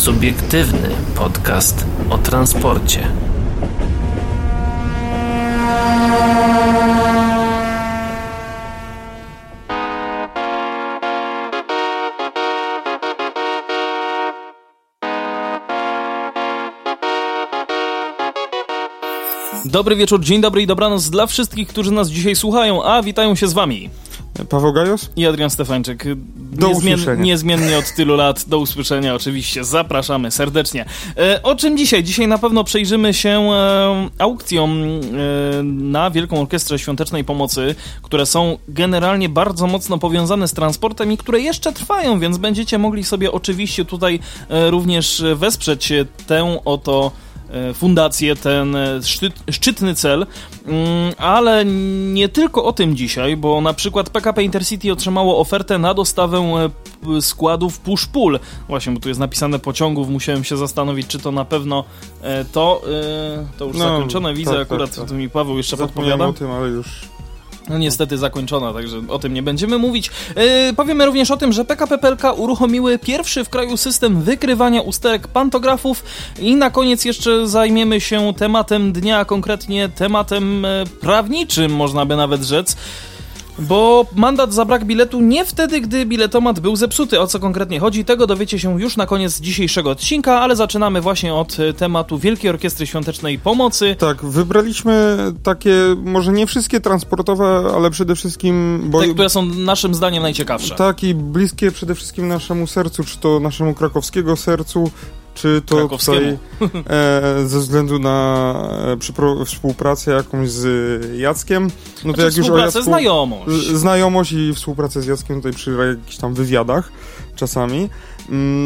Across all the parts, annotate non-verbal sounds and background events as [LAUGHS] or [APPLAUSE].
Subiektywny podcast o transporcie. Dobry wieczór, dzień dobry i dobranoc dla wszystkich, którzy nas dzisiaj słuchają, a witają się z wami. Paweł Gajos? I Adrian Stefańczyk. Do usłyszenia. Niezmiennie od tylu lat. Do usłyszenia oczywiście. Zapraszamy serdecznie. E, o czym dzisiaj? Dzisiaj na pewno przejrzymy się e, aukcjom e, na Wielką Orkiestrę Świątecznej Pomocy, które są generalnie bardzo mocno powiązane z transportem i które jeszcze trwają, więc będziecie mogli sobie oczywiście tutaj e, również wesprzeć tę oto E, fundację, ten e, szczyt, szczytny cel, mm, ale nie tylko o tym dzisiaj, bo na przykład PKP Intercity otrzymało ofertę na dostawę e, składów push-pull. Właśnie, bo tu jest napisane pociągów, musiałem się zastanowić, czy to na pewno to, to już no, zakończone. Widzę tak, akurat, tak, tak. tu mi Paweł jeszcze podpowiada. o tym, ale już no niestety zakończona, także o tym nie będziemy mówić. Yy, powiemy również o tym, że PKP PLK uruchomiły pierwszy w kraju system wykrywania usterek pantografów i na koniec jeszcze zajmiemy się tematem dnia, konkretnie tematem e, prawniczym, można by nawet rzec. Bo mandat za brak biletu nie wtedy, gdy biletomat był zepsuty. O co konkretnie chodzi, tego dowiecie się już na koniec dzisiejszego odcinka, ale zaczynamy właśnie od e, tematu Wielkiej Orkiestry Świątecznej Pomocy. Tak, wybraliśmy takie, może nie wszystkie transportowe, ale przede wszystkim... Bo... Te, które są naszym zdaniem najciekawsze. Tak i bliskie przede wszystkim naszemu sercu, czy to naszemu krakowskiego sercu, czy to tutaj e, ze względu na e, współpracę jakąś z Jackiem, no to znaczy jak już o Jacku, znajomość. Znajomość i współpracę z Jackiem tutaj przy jakichś tam wywiadach czasami,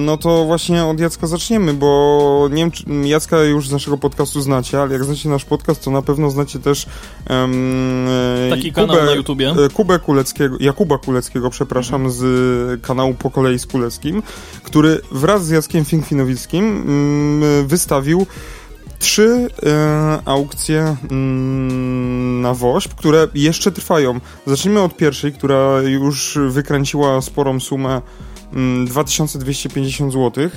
no to właśnie od Jacka zaczniemy, bo nie wiem, czy Jacka już z naszego podcastu znacie, ale jak znacie nasz podcast, to na pewno znacie też um, taki Kubę, kanał na YouTubie. E, Kubę Kuleckiego, Jakuba Kuleckiego, przepraszam, mhm. z kanału Po kolei z Kuleckim, który wraz z Jackiem Finkwinowickim um, wystawił trzy e, aukcje mm, na WOŚP, które jeszcze trwają. Zacznijmy od pierwszej, która już wykręciła sporą sumę 2250 mm, zł.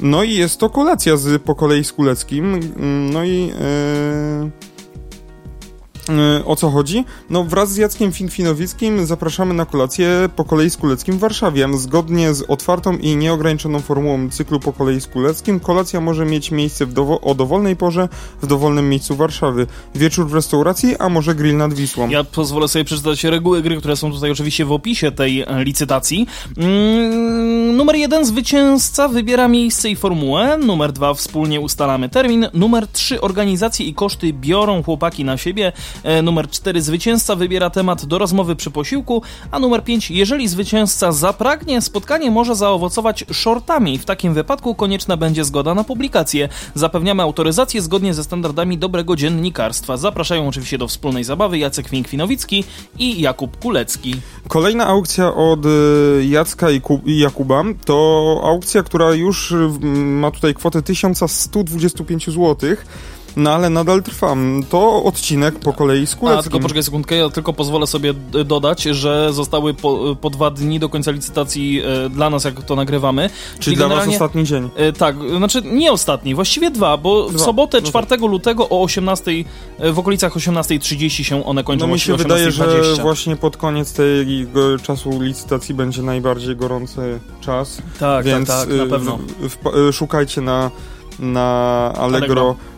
No i jest to kolacja z po kolei z Kuleckim. Mm, no i yy, o co chodzi? No wraz z Jackiem Finkwinowickim zapraszamy na kolację po kolei z Kuleckim w Warszawie. Zgodnie z otwartą i nieograniczoną formułą cyklu po kolei z Kuleckim, kolacja może mieć miejsce dowo o dowolnej porze w dowolnym miejscu Warszawy. Wieczór w restauracji, a może grill nad Wisłą. Ja pozwolę sobie przeczytać reguły gry, które są tutaj oczywiście w opisie tej e, licytacji. Mm, numer jeden, zwycięzca wybiera miejsce i formułę. Numer dwa, wspólnie ustalamy termin. Numer trzy, organizacje i koszty biorą chłopaki na siebie. E, numer 4 zwycięzca wybiera temat do rozmowy przy posiłku, a numer 5 jeżeli zwycięzca zapragnie, spotkanie może zaowocować shortami. W takim wypadku konieczna będzie zgoda na publikację. Zapewniamy autoryzację zgodnie ze standardami dobrego dziennikarstwa. Zapraszają oczywiście do wspólnej zabawy Jacek Winkwinowicki i Jakub Kulecki. Kolejna aukcja od e, Jacka i Jakuba to aukcja, która już ma tutaj kwotę 1125 złotych no ale nadal trwam. To odcinek po kolei z Kuleckim. A, tylko poczekaj sekundkę, ja tylko pozwolę sobie dodać, że zostały po, po dwa dni do końca licytacji e, dla nas, jak to nagrywamy. Czyli, dla was ostatni dzień. E, tak, znaczy nie ostatni, właściwie dwa, bo dwa. w sobotę no 4 tak. lutego o 18, e, w okolicach 18.30 się one kończą. No mi się wydaje, że właśnie pod koniec tego czasu licytacji będzie najbardziej gorący czas. Tak, tak więc tak, tak, na pewno. W, w, szukajcie na, na Allegro. Allegro e,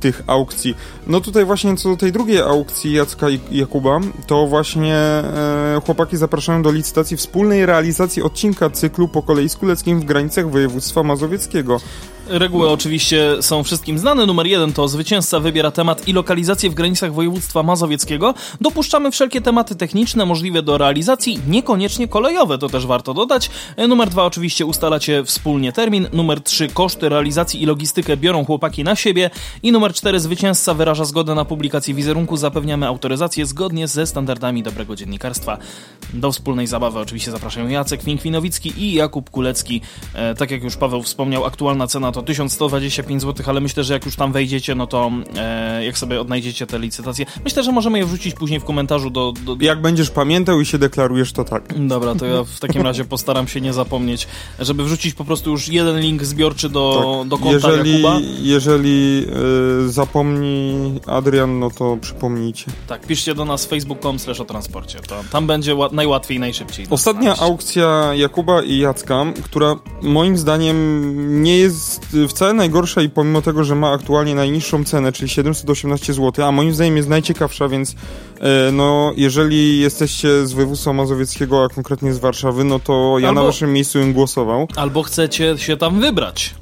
tych aukcji. No tutaj właśnie co do tej drugiej aukcji Jacka i Jakuba, to właśnie e, chłopaki zapraszają do licytacji wspólnej realizacji odcinka cyklu po kolei z Kuleckim w granicach województwa mazowieckiego. Reguły oczywiście są wszystkim znane. Numer jeden to zwycięzca wybiera temat i lokalizację w granicach województwa mazowieckiego. Dopuszczamy wszelkie tematy techniczne możliwe do realizacji, niekoniecznie kolejowe, to też warto dodać. E, numer dwa oczywiście ustalacie wspólnie termin. Numer trzy koszty realizacji i logistykę biorą chłopaki na siebie. I numer cztery zwycięzca wyraża zgodę na publikację wizerunku. Zapewniamy autoryzację zgodnie ze standardami dobrego dziennikarstwa. Do wspólnej zabawy oczywiście zapraszają Jacek Finkwinowicki i Jakub Kulecki. E, tak jak już Paweł wspomniał, aktualna cena to to 1125 zł, ale myślę, że jak już tam wejdziecie, no to e, jak sobie odnajdziecie te licytacje, myślę, że możemy je wrzucić później w komentarzu do... do... Jak będziesz pamiętał i się deklarujesz, to tak. Dobra, to ja w [LAUGHS] takim razie postaram się nie zapomnieć, żeby wrzucić po prostu już jeden link zbiorczy do, tak. do konta jeżeli, Jakuba. Jeżeli y, zapomni Adrian, no to przypomnijcie. Tak, piszcie do nas facebook.com slash o transporcie. To, tam będzie najłatwiej, najszybciej. Ostatnia aukcja Jakuba i Jacka, która moim zdaniem nie jest wcale najgorsza i pomimo tego, że ma aktualnie najniższą cenę, czyli 718 zł, a moim zdaniem jest najciekawsza, więc e, no, jeżeli jesteście z województwa mazowieckiego, a konkretnie z Warszawy, no to ja Albo... na waszym miejscu bym głosował. Albo chcecie się tam wybrać.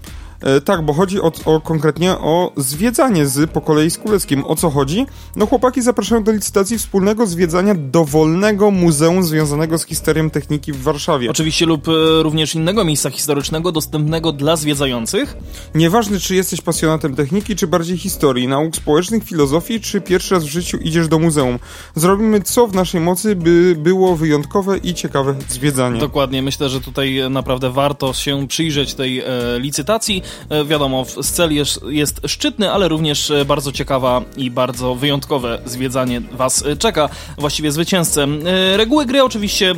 E, tak, bo chodzi o, o, konkretnie o zwiedzanie z po kolei z Kuleckim. O co chodzi? No chłopaki zapraszają do licytacji wspólnego zwiedzania dowolnego muzeum związanego z historią techniki w Warszawie. Oczywiście lub e, również innego miejsca historycznego dostępnego dla zwiedzających. Nieważne, czy jesteś pasjonatem techniki, czy bardziej historii, nauk społecznych, filozofii, czy pierwszy raz w życiu idziesz do muzeum. Zrobimy co w naszej mocy, by było wyjątkowe i ciekawe zwiedzanie. Dokładnie, myślę, że tutaj naprawdę warto się przyjrzeć tej e, licytacji. E, wiadomo, cel jest, jest szczytny, ale również e, bardzo ciekawa i bardzo wyjątkowe zwiedzanie Was e, czeka, właściwie zwycięzcę. Reguły gry oczywiście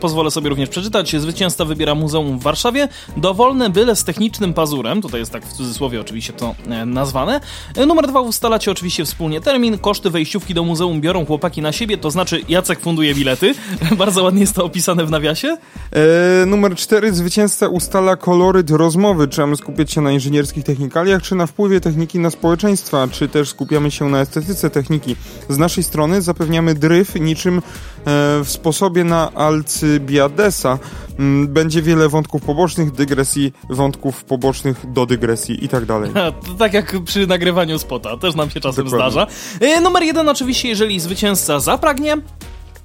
pozwolę sobie również przeczytać. Zwycięzca wybiera muzeum w Warszawie, dowolne byle z technicznym pazurem, tutaj jest tak w cudzysłowie oczywiście to nazwane. Numer dwa ustalacie oczywiście wspólnie termin, koszty wejściówki do muzeum biorą chłopaki na siebie, to znaczy Jacek funduje bilety. [LAUGHS] bardzo ładnie jest to opisane w nawiasie. E, numer cztery, zwycięzca ustala koloryt rozmowy, mamy skupić skupiać się na inżynierskich technikaliach, czy na wpływie techniki na społeczeństwa, czy też skupiamy się na estetyce techniki. Z naszej strony zapewniamy dryf niczym e, w sposobie na Alcybiadesa. Mm, będzie wiele wątków pobocznych, dygresji, wątków pobocznych do dygresji i tak dalej. [LAUGHS] Tak jak przy nagrywaniu spota, też nam się czasem Dokładnie. zdarza. E, numer jeden oczywiście, jeżeli zwycięzca zapragnie,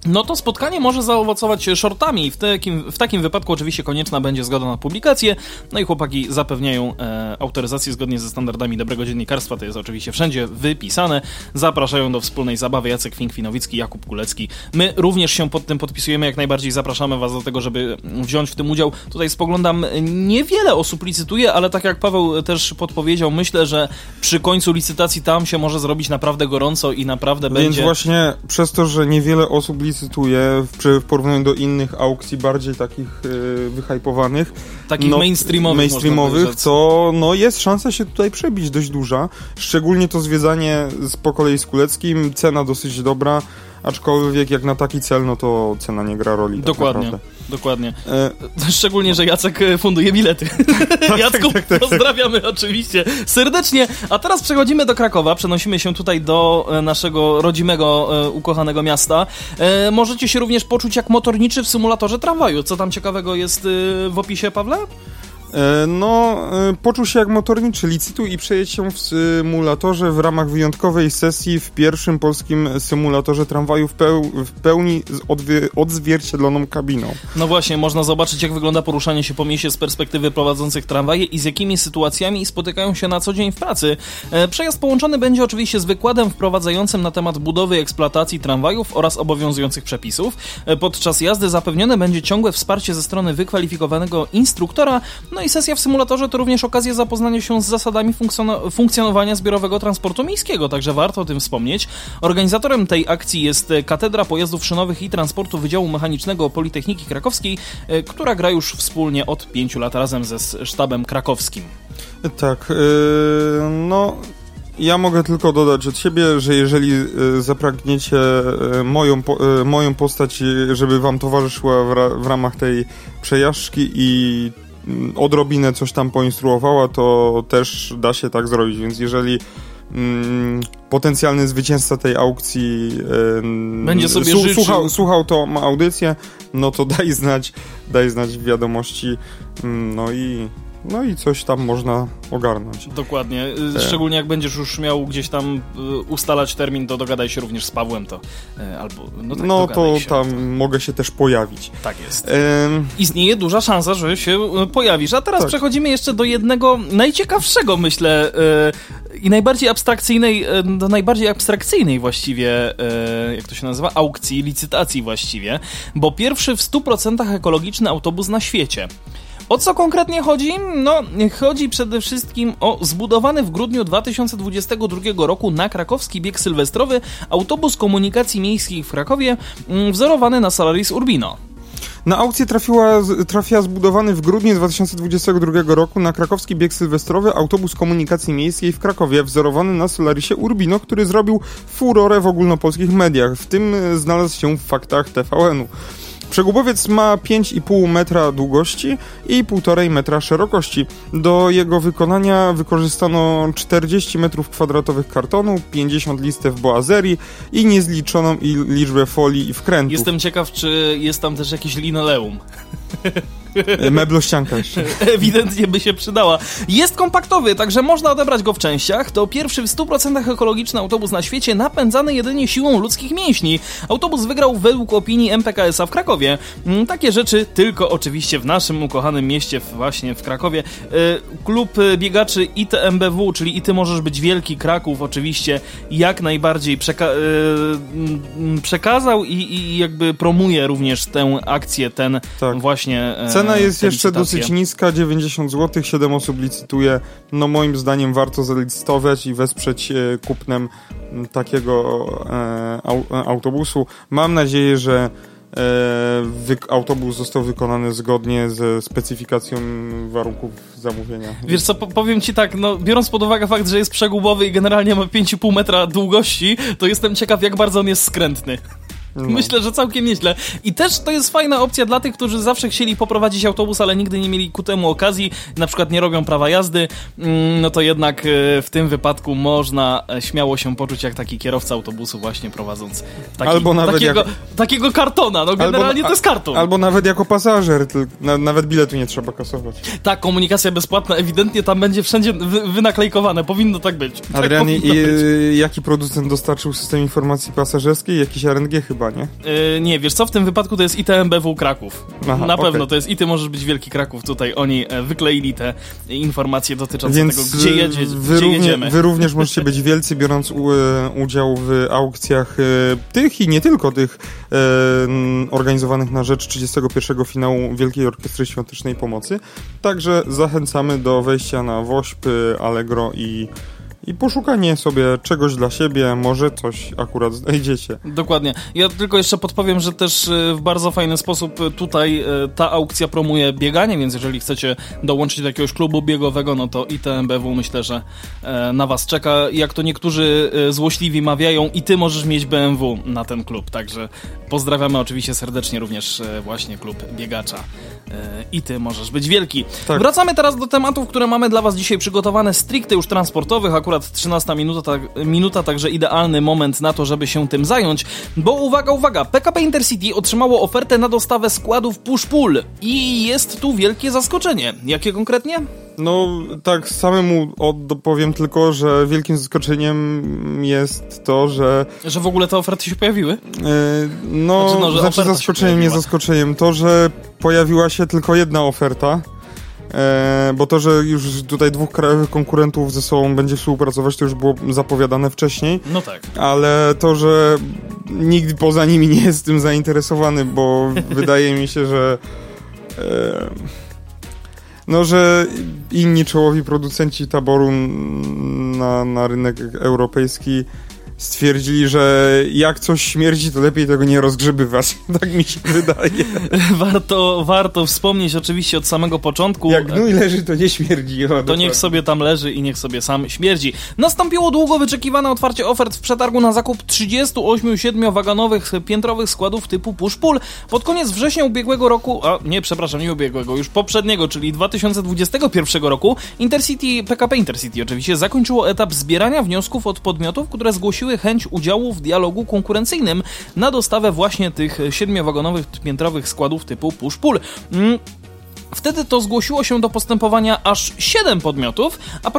no to spotkanie może zaowocować shortami. W takim, w takim wypadku oczywiście konieczna będzie zgoda na publikację. No i chłopaki zapewniają e, autoryzację zgodnie ze standardami dobrego dziennikarstwa. To jest oczywiście wszędzie wypisane. Zapraszają do wspólnej zabawy Jacek Fink-Finowicki, Jakub Kulecki. My również się pod tym podpisujemy. Jak najbardziej zapraszamy Was do tego, żeby wziąć w tym udział. Tutaj spoglądam, niewiele osób licytuje, ale tak jak Paweł też podpowiedział, myślę, że przy końcu licytacji tam się może zrobić naprawdę gorąco i naprawdę Więc będzie... Więc właśnie przez to, że niewiele osób licytuje licytuje w, w porównaniu do innych aukcji bardziej takich yy, wyhypowanych. Takich no, mainstreamowych. Mainstreamowych, to no, jest szansa się tutaj przebić dość duża. Szczególnie to zwiedzanie z, po kolei z Kuleckim, cena dosyć dobra. Aczkolwiek jak na taki cel, no to cena nie gra roli. Tak dokładnie, tak dokładnie. E... [LAUGHS] Szczególnie, że Jacek e, funduje bilety. [LAUGHS] Tak, Jacku, tak, tak, tak, pozdrawiamy oczywiście serdecznie. A teraz przechodzimy do Krakowa, przenosimy się tutaj do e, naszego rodzimego, e, ukochanego miasta. Możecie się również poczuć jak motorniczy w symulatorze tramwaju. Co tam ciekawego jest w opisie, Pawle? E, no, e, poczuł się jak motorniczy, licytuj i przejedź się w symulatorze w ramach wyjątkowej sesji w pierwszym polskim symulatorze tramwaju w, peł w pełni odzwierciedloną kabiną. No właśnie, można zobaczyć jak wygląda poruszanie się po mieście z perspektywy prowadzących tramwaje i z jakimi sytuacjami spotykają się na co dzień w pracy. E, przejazd połączony będzie oczywiście z wykładem wprowadzającym na temat budowy eksploatacji tramwajów oraz obowiązujących przepisów. Podczas jazdy zapewnione będzie ciągłe wsparcie ze strony wykwalifikowanego instruktora, no no i sesja w symulatorze to również okazja zapoznania się z zasadami funkcjonowania zbiorowego transportu miejskiego, także warto o tym wspomnieć. Organizatorem tej akcji jest Katedra Pojazdów Szynowych i Transportu Wydziału Mechanicznego Politechniki Krakowskiej, e, która gra już wspólnie od pięciu lat razem ze sztabem krakowskim. Tak, yy, no ja mogę tylko dodać od siebie, że jeżeli zapragniecie moją, moją postać, żeby wam towarzyszyła w, ramach tej przejażdżki i odrobinę coś tam poinstruowała, to też da się tak zrobić, więc jeżeli mm, potencjalny zwycięzca tej aukcji będzie sobie su słuchał, słuchał tą audycję, no to daj znać, daj znać wiadomości, mm, no i no i coś tam można ogarnąć. Dokładnie. E. Szczególnie jak będziesz już miał gdzieś tam e, ustalać termin, to dogadaj się również z Pawłem, to e, albo... No, tak, no to się, tam to... mogę się też pojawić. Tak jest. Ehm... Istnieje duża szansa, że się pojawisz. A teraz tak. przechodzimy jeszcze do jednego najciekawszego, myślę, i najbardziej abstrakcyjnej, do najbardziej abstrakcyjnej właściwie, jak to się nazywa, aukcji, licytacji właściwie, bo pierwszy w 100% ekologiczny autobus na świecie. O co konkretnie chodzi? No, chodzi przede wszystkim o zbudowany w grudniu 2022 roku na krakowski bieg sylwestrowy autobus komunikacji miejskiej w Krakowie, mm, wzorowany na Solaris Urbino. Na aukcję trafiła, trafia zbudowany w grudniu 2022 roku na krakowski bieg sylwestrowy autobus komunikacji miejskiej w Krakowie, wzorowany na Solarisie Urbino, który zrobił furorę w ogólnopolskich mediach, w tym znalazł się w faktach TVN-u. Przegubowiec ma 5,5 metra długości i 1,5 metra szerokości. Do jego wykonania wykorzystano 40 metrów kwadratowych kartonu, 50 listew boazerii i niezliczoną liczbę folii i wkrętów. Jestem ciekaw, czy jest tam też jakiś linoleum. [LAUGHS] Meblościanka jeszcze. Ewidentnie by się przydała. Jest kompaktowy, także można odebrać go w częściach. To pierwszy w 100% ekologiczny autobus na świecie, napędzany jedynie siłą ludzkich mięśni. Autobus wygrał według opinii MPKS-a w Krakowie. Mm, takie rzeczy tylko oczywiście w naszym ukochanym mieście, właśnie w Krakowie. E, klub biegaczy ITMBW, czyli I Ty Możesz Być Wielki Kraków, oczywiście jak najbardziej przeka e, mm, przekazał i, i, jakby promuje również tę akcję, ten tak. właśnie Cena jest jeszcze dosyć niska, 90 zł, 7 osób licytuje. No moim zdaniem warto zalicytować i wesprzeć e, kupnem takiego e, autobusu. Mam nadzieję, że e, autobus został wykonany zgodnie ze specyfikacją warunków zamówienia. Wiesz co, powiem ci tak, no biorąc pod uwagę fakt, że jest przegubowy i generalnie ma 5,5 metra długości, to jestem ciekaw, jak bardzo on jest skrętny. No. Myślę, że całkiem nieźle. I też to jest fajna opcja dla tych, którzy zawsze chcieli poprowadzić autobus, ale nigdy nie mieli ku temu okazji, na przykład nie robią prawa jazdy, mm, no to jednak e, w tym wypadku można e, śmiało się poczuć jak taki kierowca autobusu właśnie prowadząc taki, albo nawet takiego, jak... takiego kartona, no generalnie albo, to jest karton. Albo nawet jako pasażer, nawet biletu nie trzeba kasować. Tak, komunikacja bezpłatna ewidentnie tam będzie wszędzie wynaklejkowane, powinno tak być. Adrian, [LAUGHS] tak i, być. jaki producent dostarczył system informacji pasażerskiej? Jakiś RNG chyba? Nie? Yy, nie, wiesz co, w tym wypadku to jest ITMBW Kraków. Aha, Na pewno, to jest i ty możesz być Wielki Kraków. Tutaj oni e, wykleili te informacje dotyczące Więc tego, gdzie, jedzie, wy gdzie jedziemy. Wy również możecie być wielcy, biorąc u, e, udział w aukcjach e, tych i nie tylko tych organizowanych na rzecz 31 finału Wielkiej Orkiestry Świątecznej Pomocy. Także zachęcamy do wejścia na WOŚP, Allegro i i poszukanie sobie czegoś dla siebie, może coś akurat znajdziecie. Dokładnie. Ja tylko jeszcze podpowiem, że też e, w bardzo fajny sposób tutaj e, ta aukcja promuje bieganie, więc jeżeli chcecie dołączyć do jakiegoś klubu biegowego, no to ITMBW myślę, że e, na was czeka. Jak to niektórzy złośliwi mawiają, i ty możesz mieć BMW na ten klub, także pozdrawiamy oczywiście serdecznie również właśnie klub biegacza. I ty możesz być wielki. Tak. Wracamy teraz do tematów, które mamy dla was dzisiaj przygotowane stricte już transportowych, akurat akurat 13 minuta, tak, minuta, także idealny moment na to, żeby się tym zająć, bo uwaga, uwaga, PKP Intercity otrzymało ofertę na dostawę składów push-pull i jest tu wielkie zaskoczenie. Jakie konkretnie? No, tak samemu powiem tylko, że wielkim zaskoczeniem jest to, że... Że w ogóle te oferty się pojawiły? Yy, no, znaczy, no, znaczy zaskoczeniem, nie zaskoczeniem. To, że pojawiła się tylko jedna oferta, E, bo to, że już tutaj dwóch krajowych konkurentów ze sobą będzie współpracować, to już było zapowiadane wcześniej. No tak. Ale to, że nikt poza nimi nie jest tym zainteresowany, bo [LAUGHS] wydaje mi się, że e, no, że inni czołowi producenci taboru na, na rynek europejski stwierdzili, że jak coś śmierdzi, to lepiej tego nie rozgrzebywać. [LAUGHS] tak mi się wydaje. [LAUGHS] warto, warto wspomnieć oczywiście od samego początku. Jak gnój leży, to nie śmierdzi. O, to niech sobie tam leży i niech sobie sam śmierdzi. Nastąpiło długo wyczekiwane otwarcie ofert w przetargu na zakup 38 siedmiowagonowych piętrowych składów typu push-pull. Pod koniec września ubiegłego roku, a nie, przepraszam, nie ubiegłego, już poprzedniego, czyli 2021 roku, Intercity, PKP Intercity oczywiście, zakończyło etap zbierania wniosków od podmiotów, które zgłosiły chęć udziału w dialogu konkurencyjnym na dostawę właśnie tych siedmiowagonowych piętrowych składów typu push-pull. Wtedy to zgłosiło się do postępowania aż 7 podmiotów, a,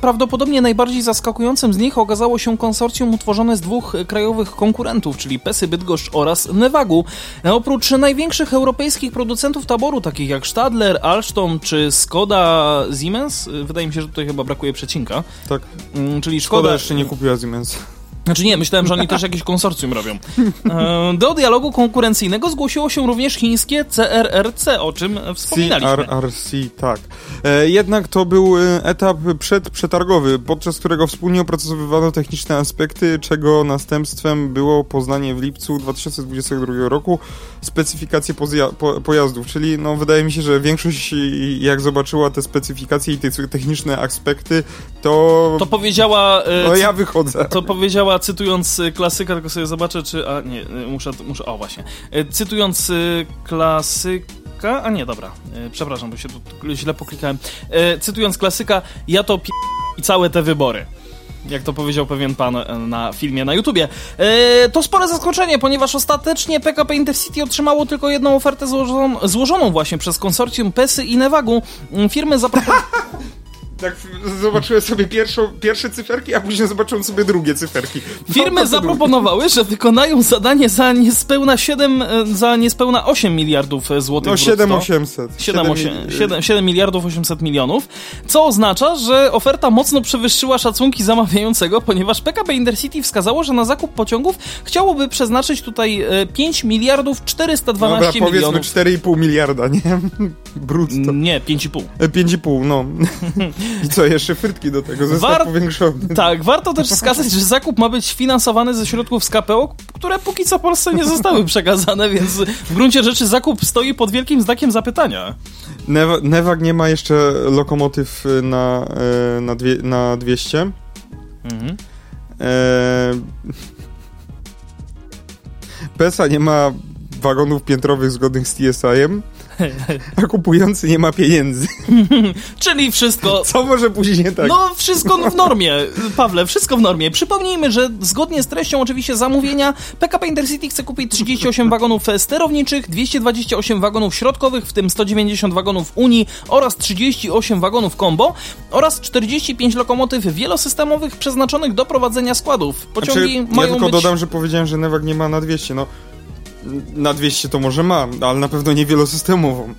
prawdopodobnie najbardziej zaskakującym z nich okazało się konsorcjum utworzone z dwóch krajowych konkurentów, czyli Pesy Bydgoszcz oraz Nevagu. Oprócz największych europejskich producentów taboru, takich jak Stadler, Alstom czy Skoda Siemens, wydaje mi się, że tutaj chyba brakuje przecinka. Tak. Mm, czyli Szkoda, Szkoda jeszcze nie kupiła Siemens. Znaczy nie, myślałem, że oni też jakieś konsorcjum robią. E, Do dialogu konkurencyjnego zgłosiło się również chińskie CRRC, o czym wspominaliśmy. CRRC, tak. E, jednak to był e, etap przedprzetargowy, podczas którego wspólnie opracowywano techniczne aspekty, czego następstwem było poznanie w lipcu 2022 roku specyfikacje po pojazdów, czyli no wydaje mi się, że większość jak zobaczyła te specyfikacje i te techniczne aspekty, to... To powiedziała... No ja wychodzę. To powiedziała, cytując klasyka, tylko sobie zobaczę, czy... A nie, muszę... muszę o, właśnie. Cytując klasyka... A nie, dobra. Przepraszam, bo się tu źle poklikałem. Cytując klasyka, ja to pi... i całe te wybory jak to powiedział pewien pan na filmie na YouTubie. E, to spore zaskoczenie, ponieważ ostatecznie PKP Intercity otrzymało tylko jedną ofertę złożoną, złożoną właśnie przez konsorcjum PESY i Nevagu. Firmy zaproponowały... [LAUGHS] tak zobaczyłem sobie pierwszą, pierwsze cyferki, a później zobaczyłem sobie drugie cyferki. Firmy zaproponowały, że wykonają zadanie za niespełna 7, e, za niespełna 8 miliardów e, złotych. No 7 800. 7, 7, 7, 7 miliardów 800 milionów, co oznacza, że oferta mocno przewyższyła szacunki zamawiającego, ponieważ PKP Intercity wskazało, że na zakup pociągów chciałoby przeznaczyć tutaj 5 e, miliardów 412 Dobra, milionów. powiedzmy 4,5 miliarda, nie? [LAUGHS] Brutto. Nie, 5,5. 5,5, no. [LAUGHS] I co, jeszcze frytki do tego, zestaw War... powiększony. Tak, warto też wskazać, że zakup ma być finansowany ze środków z KPO, które póki co Polsce nie zostały przekazane, więc w gruncie rzeczy zakup stoi pod wielkim znakiem zapytania. Newag nie ma jeszcze lokomotyw na, e, na, dwie, na 200. Mhm. E... [LAUGHS] PESA nie ma wagonów piętrowych zgodnych z TSI-em. A kupujący nie ma pieniędzy. [LAUGHS] Czyli wszystko... Co może później nie tak? No, wszystko w normie, Pawle, wszystko w normie. Przypomnijmy, że zgodnie z treścią oczywiście zamówienia PKP Intercity chce kupić 38 wagonów sterowniczych, 228 wagonów środkowych, w tym 190 wagonów Unii oraz 38 wagonów Combo oraz 45 lokomotyw wielosystemowych przeznaczonych do prowadzenia składów. Pociągi znaczy, mają Ja tylko być... dodam, że powiedziałem, że Newak nie ma na 200, no na 200 to może ma, ale na pewno nie wielosystemową.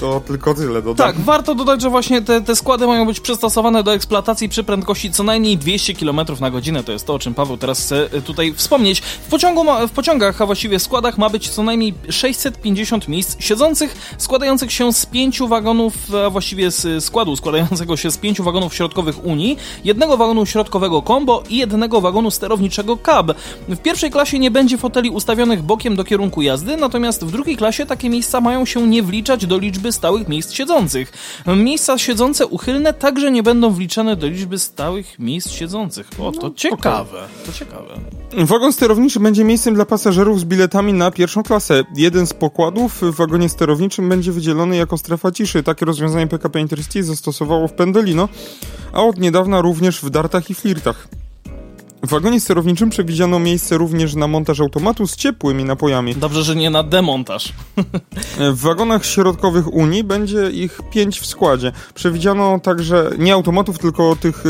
To tylko tyle dodam. Tak, warto dodać, że właśnie te, te składy mają być przystosowane do eksploatacji przy prędkości co najmniej 200 km na godzinę. To jest to, o czym Paweł teraz chce e, tutaj wspomnieć. W, pociągu ma, w pociągach, a właściwie w składach ma być co najmniej 650 miejsc siedzących, składających się z pięciu wagonów, a właściwie z składu składającego się z pięciu wagonów środkowych Unii, jednego wagonu środkowego Combo i jednego wagonu sterowniczego Cab. W pierwszej klasie nie będzie foteli ustawionych bokiem do kierunku jazdy, natomiast w drugiej klasie takie miejsca mają się nie wliczać do liczby liczby stałych miejsc siedzących. Miejsca siedzące uchylne także nie będą wliczane do liczby stałych miejsc siedzących. O, to no, ciekawe. Okay. To ciekawe. Wagon sterowniczy będzie miejscem dla pasażerów z biletami na pierwszą klasę. Jeden z pokładów w wagonie sterowniczym będzie wydzielony jako strefa ciszy. Takie rozwiązanie PKP Intercity zastosowało w Pendolino, a od niedawna również w Dartach i Flirtach. W wagonie sterowniczym przewidziano miejsce również na montaż automatu z ciepłymi napojami. Dobrze, że nie na demontaż. w wagonach środkowych Unii będzie ich pięć w składzie. Przewidziano także nie automatów, tylko tych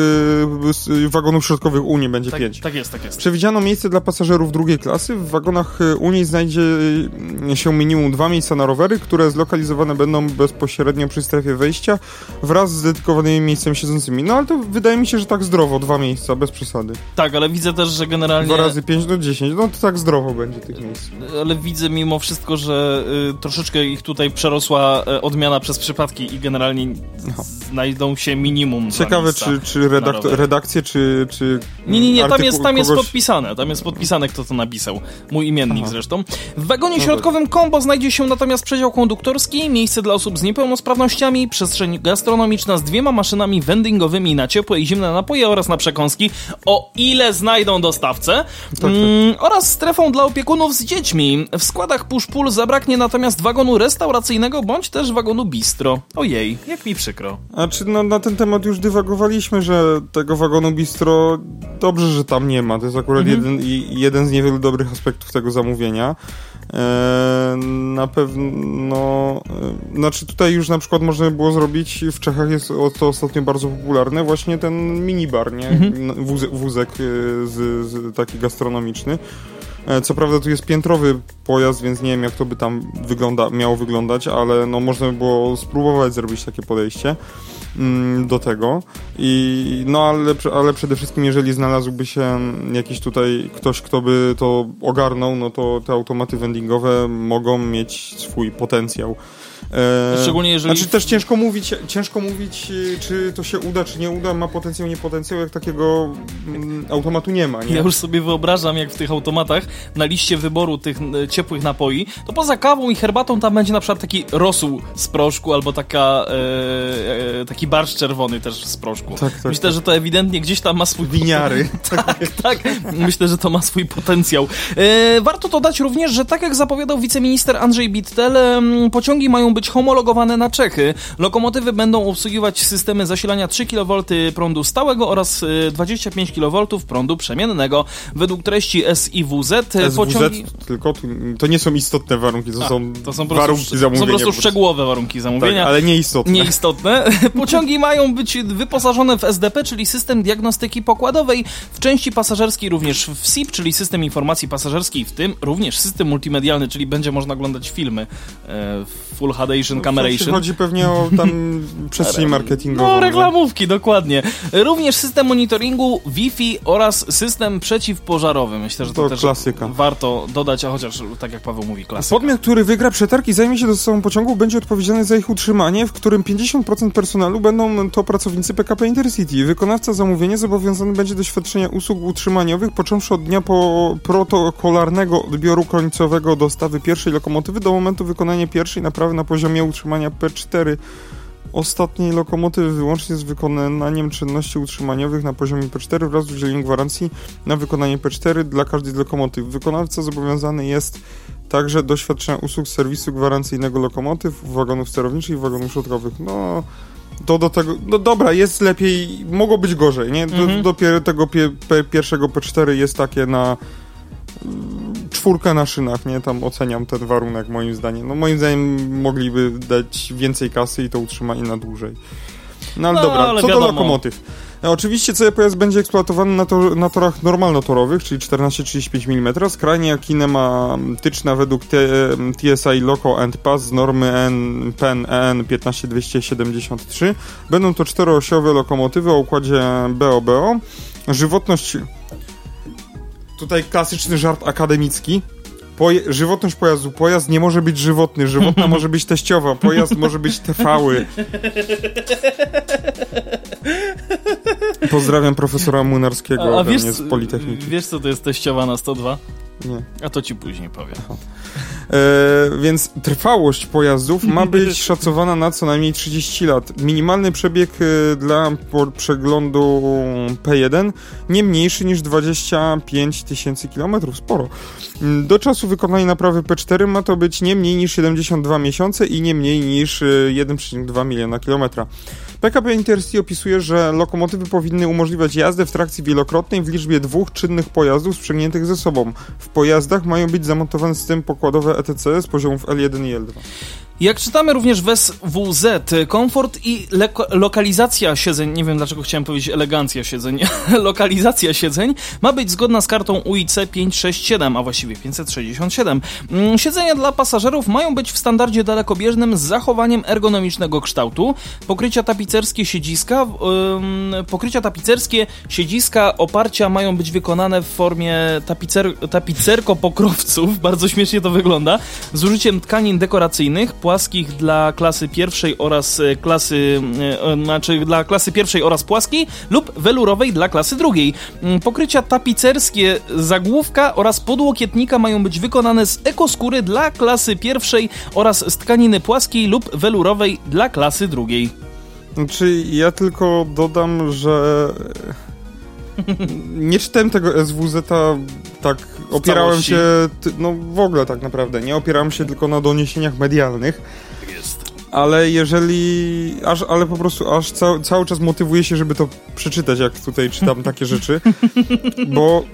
yy, wagonów środkowych Unii będzie tak, pięć. Tak jest, tak jest. Przewidziano miejsce dla pasażerów drugiej klasy. W wagonach Unii znajdzie się minimum dwa miejsca na rowery, które zlokalizowane będą bezpośrednio przy strefie wejścia wraz z dedykowanymi miejscami siedzącymi. No ale to wydaje mi się, że tak zdrowo, dwa miejsca, bez przesady. Tak, ale widzę też, że generalnie... 2 razy 5 do 10, no to tak zdrowo będzie tych miejsc. Ale widzę mimo wszystko, że y, troszeczkę ich tutaj przerosła y, odmiana przez przypadki i generalnie no. znajdą się minimum Ciekawe, czy, czy redakcje, czy, czy... Nie, nie, nie, tam jest, tam jest podpisane, tam jest podpisane, kto to napisał. Mój imiennik Aha. zresztą. W wagonie no środkowym kombo znajdzie się natomiast przedział konduktorski, miejsce dla osób z niepełnosprawnościami, przestrzeń gastronomiczna z dwiema maszynami vendingowymi na ciepłe i zimne napoje oraz na przekąski. O ile znajdą dostawcę tak, tak. Mm, oraz strefą dla opiekunów z dziećmi. W składach push-pull zabraknie natomiast wagonu restauracyjnego bądź też wagonu bistro. Ojej, jak mi przykro. A czy no, na ten temat już dywagowaliśmy, że tego wagonu bistro dobrze, że tam nie ma. To jest akurat mhm. jeden, jeden z niewielu dobrych aspektów tego zamówienia. E, na pewno, e, znaczy tutaj już na przykład można było zrobić, w Czechach jest to ostatnio bardzo popularne, właśnie ten minibar, nie? Mhm. Wózek, wózek z, z, taki gastronomiczny. E, co prawda tu jest piętrowy pojazd, więc nie wiem jak to by tam wygląda, miało wyglądać, ale no można by było spróbować zrobić takie podejście mm, do tego. I, no ale, ale przede wszystkim, jeżeli znalazłby się jakiś tutaj ktoś, kto by to ogarnął, no to te automaty vendingowe mogą mieć swój potencjał. E, Szczególnie jeżeli... Znaczy też ciężko mówić, ciężko mówić, e, czy to się uda, czy nie uda, ma potencjał, nie potencjał, jak takiego mm, automatu nie ma. Nie? Ja już sobie wyobrażam, jak w tych automatach na liście wyboru tych e, ciepłych napoi, to poza kawą i herbatą tam będzie na przykład taki rosół z proszku, albo taka, e, taki barszcz czerwony też z proszku. Tak, tak, Myślę, tak. że to ewidentnie gdzieś tam ma swój... Winiary. [LAUGHS] tak, tak. Myślę, że to ma swój potencjał. E, warto dodać również, że tak jak zapowiadał wiceminister Andrzej Bittel, pociągi mają być homologowane na Czechy. Lokomotywy będą obsługiwać systemy zasilania 3 kV prądu stałego oraz 25 y, kV prądu przemiennego. Według treści SIWZ, SWZ pociągi... tylko to nie są istotne warunki, to, A, są, to są warunki zamówienia. Są po prostu szczegółowe warunki zamówienia. Tak, ale nieistotne. Nieistotne. [LAUGHS] Pociągi mają być wyposażone w SDP, czyli system diagnostyki pokładowej, w części pasażerskiej również w SIP, czyli system informacji pasażerskiej, w tym również system multimedialny, czyli będzie można oglądać filmy e, w Full HD Cameration, Cameration. Chodzi pewnie o tam [LAUGHS] przestrzeń marketingową. No, reklamówki, dokładnie. Również system monitoringu Wi-Fi oraz system przeciwpożarowy. Myślę, że to, to też klasyka. warto dodać, a chociaż tak jak Paweł mówi, klasyka. Podmiot, który wygra przetarg i zajmie się dostawą pociągów, będzie odpowiedzialny za ich utrzymanie, w którym 50% personelu będą to pracownicy PKP Intercity. Wykonawca zamówienia zobowiązany będzie do świadczenia usług utrzymaniowych, począwszy od dnia po protokolarnego odbioru końcowego dostawy pierwszej lokomotywy do momentu wykonania pierwszej naprawy na poziomie poziomie utrzymania P4 ostatniej lokomotywy wyłącznie z wykonaniem czynności utrzymaniowych na poziomie P4 wraz z udzieleniem gwarancji na wykonanie P4 dla każdej z lokomotyw. Wykonawca zobowiązany jest także do świadczenia usług serwisu gwarancyjnego lokomotyw, wagonów sterowniczych i wagonów środkowych. No, to do tego, no dobra, jest lepiej, mogło być gorzej, nie? Do, mhm. Dopiero tego pie, pe, pierwszego P4 jest takie na czwórkę na szynach, nie? Tam oceniam ten warunek moim zdaniem. No moim zdaniem mogliby dać więcej kasy i to utrzymanie na dłużej. No ale no, dobra, ale co wiadomo. do lokomotyw. E, oczywiście cały pojazd będzie eksploatowany na, tor na torach normalnotorowych, czyli 14-35 mm. Skrajnie kinematyczna według TSI Loco and Pass z normy N, PEN EN 15273. Będą to czteroosiowe lokomotywy o układzie BOBO. Żywotność tutaj klasyczny żart akademicki. Poje żywotność pojazdu. Pojazd nie może być żywotny, żywotna [LAUGHS] może być teściowa, pojazd może być trwały. Pozdrawiam profesora Młynarskiego a, a wiesz, z Politechniki. Wiesz co to jest teściowa na 102? Nie. A to ci później powiem. E, więc trwałość pojazdów ma być [LAUGHS] szacowana na co najmniej 30 lat. Minimalny przebieg e, dla przeglądu P1 nie mniejszy niż 25 tysięcy kilometrów. Sporo. Mm, do czasu wykonania naprawy P4 ma to być nie mniej niż 72 miesiące i nie mniej niż 1,2 e, miliona kilometra. PKP Intercity opisuje, że lokomotywy powinny umożliwiać jazdę w trakcji wielokrotnej w liczbie dwóch czynnych pojazdów sprzęgniętych ze sobą. W pojazdach mają być zamontowane systemy pokładowe ETC z poziomów L1 i L2. Jak czytamy również w SWZ, komfort i lokalizacja siedzeń, nie wiem dlaczego chciałem powiedzieć elegancja siedzeń, [LAUGHS] lokalizacja siedzeń ma być zgodna z kartą UIC 567, a właściwie 567. Mm, siedzenia dla pasażerów mają być w standardzie dalekobieżnym z zachowaniem ergonomicznego kształtu. Pokrycia tapicerskie siedziska, pokrycia tapicerskie siedziska oparcia mają być wykonane w formie tapicer, tapicerko-pokrowców, [LAUGHS] bardzo śmiesznie to wygląda, z użyciem tkanin dekoracyjnych, płaskich dla klasy pierwszej oraz e, klasy, e, znaczy dla klasy pierwszej oraz płaskiej lub welurowej dla klasy drugiej. Mm, pokrycia tapicerskie zagłówka oraz podłokietnika mają być wykonane z ekoskóry dla klasy pierwszej oraz z tkaniny płaskiej lub welurowej dla klasy drugiej. Znaczy, ja tylko dodam, że nie czytałem tego SWZ tak opierałem się, no w ogóle tak naprawdę, nie opierałem się tylko na doniesieniach medialnych. Jest. Ale jeżeli, aż, ale po prostu aż ca, cały czas motywuję się, żeby to przeczytać, jak tutaj czytam takie rzeczy, bo...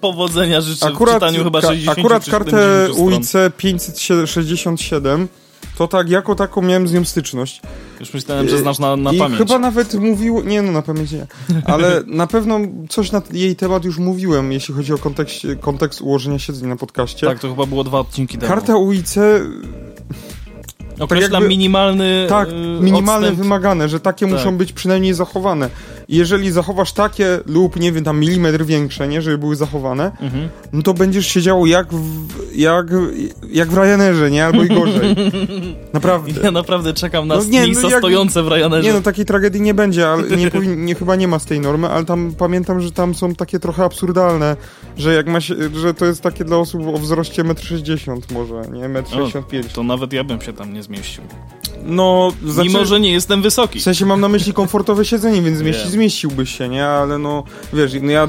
Powodzenia życzę akurat, w czytaniu chyba 60 Akurat kartę UIC 567 to tak, jako taką miałem z nią styczność. Już myślałem, że znasz na, na I pamięć. chyba nawet mówił, nie no, na pamięć nie, ale [LAUGHS] na pewno coś na jej temat już mówiłem, jeśli chodzi o kontekst, kontekst ułożenia siedzeń na podcaście. Tak, to chyba było dwa odcinki temu. Karta UIC Określa jakby- minimalny Tak, y, minimalne wymagane, że takie Tak. muszą być przynajmniej zachowane. Jeżeli zachowasz takie lub, nie wiem, tam milimetr większe, nie, żeby były zachowane, Mhm. no to będziesz siedział jak w, jak, jak w Ryanerze, nie? Albo i gorzej. [LAUGHS] Naprawdę. Ja naprawdę czekam na No nie, no jak- stojące w Ryanerze. Nie no, takiej tragedii nie będzie, ale nie, [LAUGHS] nie chyba nie ma z tej normy, ale tam pamiętam, że tam są takie trochę absurdalne, że jak ma się, że to jest takie dla osób o wzroście 1,60 m może, nie? 1,65 m. To nawet ja bym się tam nie zmieścił. No, znaczy, Mimo, że nie jestem wysoki. W sensie mam na myśli komfortowe siedzenie, więc zmieści, zmieściłbyś się, nie? Ale no, wiesz, no ja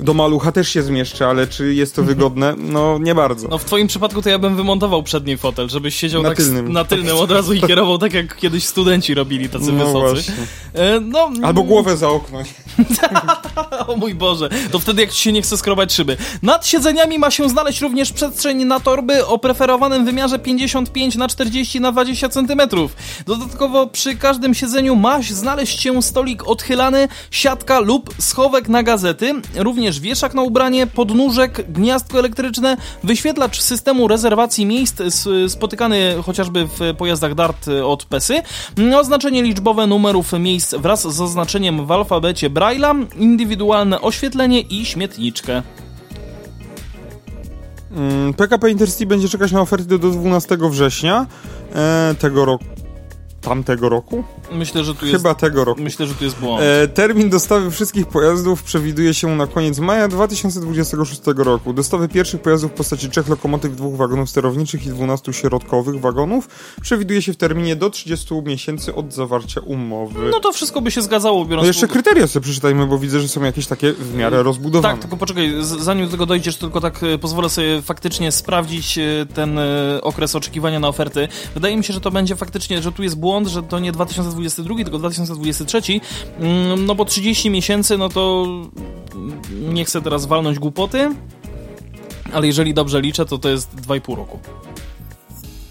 do malucha też się zmieszczę, ale czy jest to wygodne? No, nie bardzo. No w twoim przypadku to ja bym wymontował przedni fotel, żebyś siedział Na tak tylnym. na tylnym od razu i kierował tak jak kiedyś studenci robili, tacy No wysocy. właśnie. E, No, Albo głowę za okno. [LAUGHS] O mój Boże, to wtedy jak ci się nie chce skrobać szyby. Nad siedzeniami ma się znaleźć również przestrzeń na torby o preferowanym wymiarze 55 na 40 na 20 cm. Dodatkowo przy każdym siedzeniu ma znaleźć się stolik odchylany, siatka lub schowek na gazety, również wieszak na ubranie, podnóżek, gniazdko elektryczne, wyświetlacz systemu rezerwacji miejsc spotykany chociażby w pojazdach DART od PESY, oznaczenie liczbowe numerów miejsc wraz z oznaczeniem w alfabecie Braille'a, indywidualne oświetlenie i śmietniczkę. Mm, PKP Intercity będzie czekać na oferty do 12 września e, tego roku. Tamtego roku? Myślę, że tu jest, Chyba tego roku. myślę, że tu jest błąd. E, termin dostawy wszystkich pojazdów przewiduje się na koniec maja 2026 roku. Dostawy pierwszych pojazdów w postaci trzech lokomotyw, dwóch wagonów sterowniczych i 12 środkowych wagonów przewiduje się w terminie do 30 miesięcy od zawarcia umowy. No to wszystko by się zgadzało, biorąc No jeszcze pod- kryteria sobie przeczytajmy, bo widzę, że są jakieś takie w miarę rozbudowane. Tak, tylko poczekaj, zanim do tego dojdziesz, tylko tak e, pozwolę sobie faktycznie sprawdzić e, ten e, okres oczekiwania na oferty. Wydaje mi się, że to będzie faktycznie, że tu jest błąd, że to nie 2022, tylko 2023, mm, no bo 30 miesięcy, no to nie chcę teraz walnąć głupoty, ale jeżeli dobrze liczę, to to jest 2,5 roku.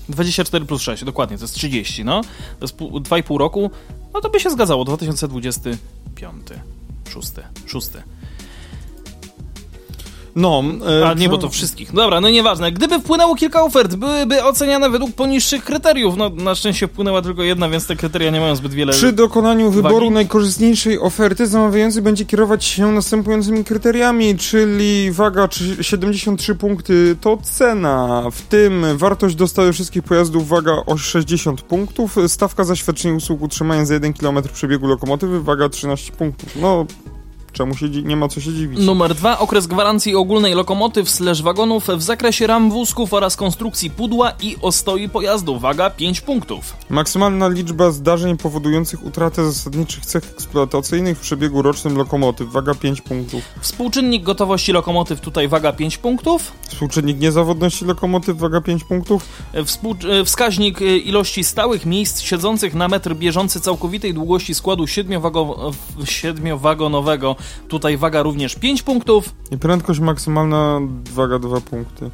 24 plus 6, dokładnie, to jest 30, no. To jest pół- 2,5 roku, no to by się zgadzało, 2025, 6, 6. No, e, A nie, bo to wszystkich. Dobra, no nieważne. Gdyby wpłynęło kilka ofert, byłyby oceniane według poniższych kryteriów. No, na szczęście wpłynęła tylko jedna, więc te kryteria nie mają zbyt wiele. Przy dokonaniu wyboru najkorzystniejszej oferty zamawiający będzie kierować się następującymi kryteriami, czyli waga czy- 73 punkty to cena, w tym wartość dostawy wszystkich pojazdów waga o 60 punktów, stawka za świadczenie usług utrzymania za 1 km przebiegu lokomotywy waga 13 punktów. No, czemu się nie ma co się dziwić. Numer dwa. Okres gwarancji ogólnej lokomotyw slash wagonów w zakresie ram wózków oraz konstrukcji pudła i ostoi pojazdu. Waga 5 punktów. Maksymalna liczba zdarzeń powodujących utratę zasadniczych cech eksploatacyjnych w przebiegu rocznym lokomotyw, waga 5 punktów. Współczynnik gotowości lokomotyw tutaj waga 5 punktów. Współczynnik niezawodności lokomotyw, waga 5 punktów. Współ... e, Wskaźnik e, ilości stałych miejsc siedzących na metr bieżący całkowitej długości składu siedmiowagonowego. Tutaj waga również 5 punktów. I prędkość maksymalna, waga 2 punkty.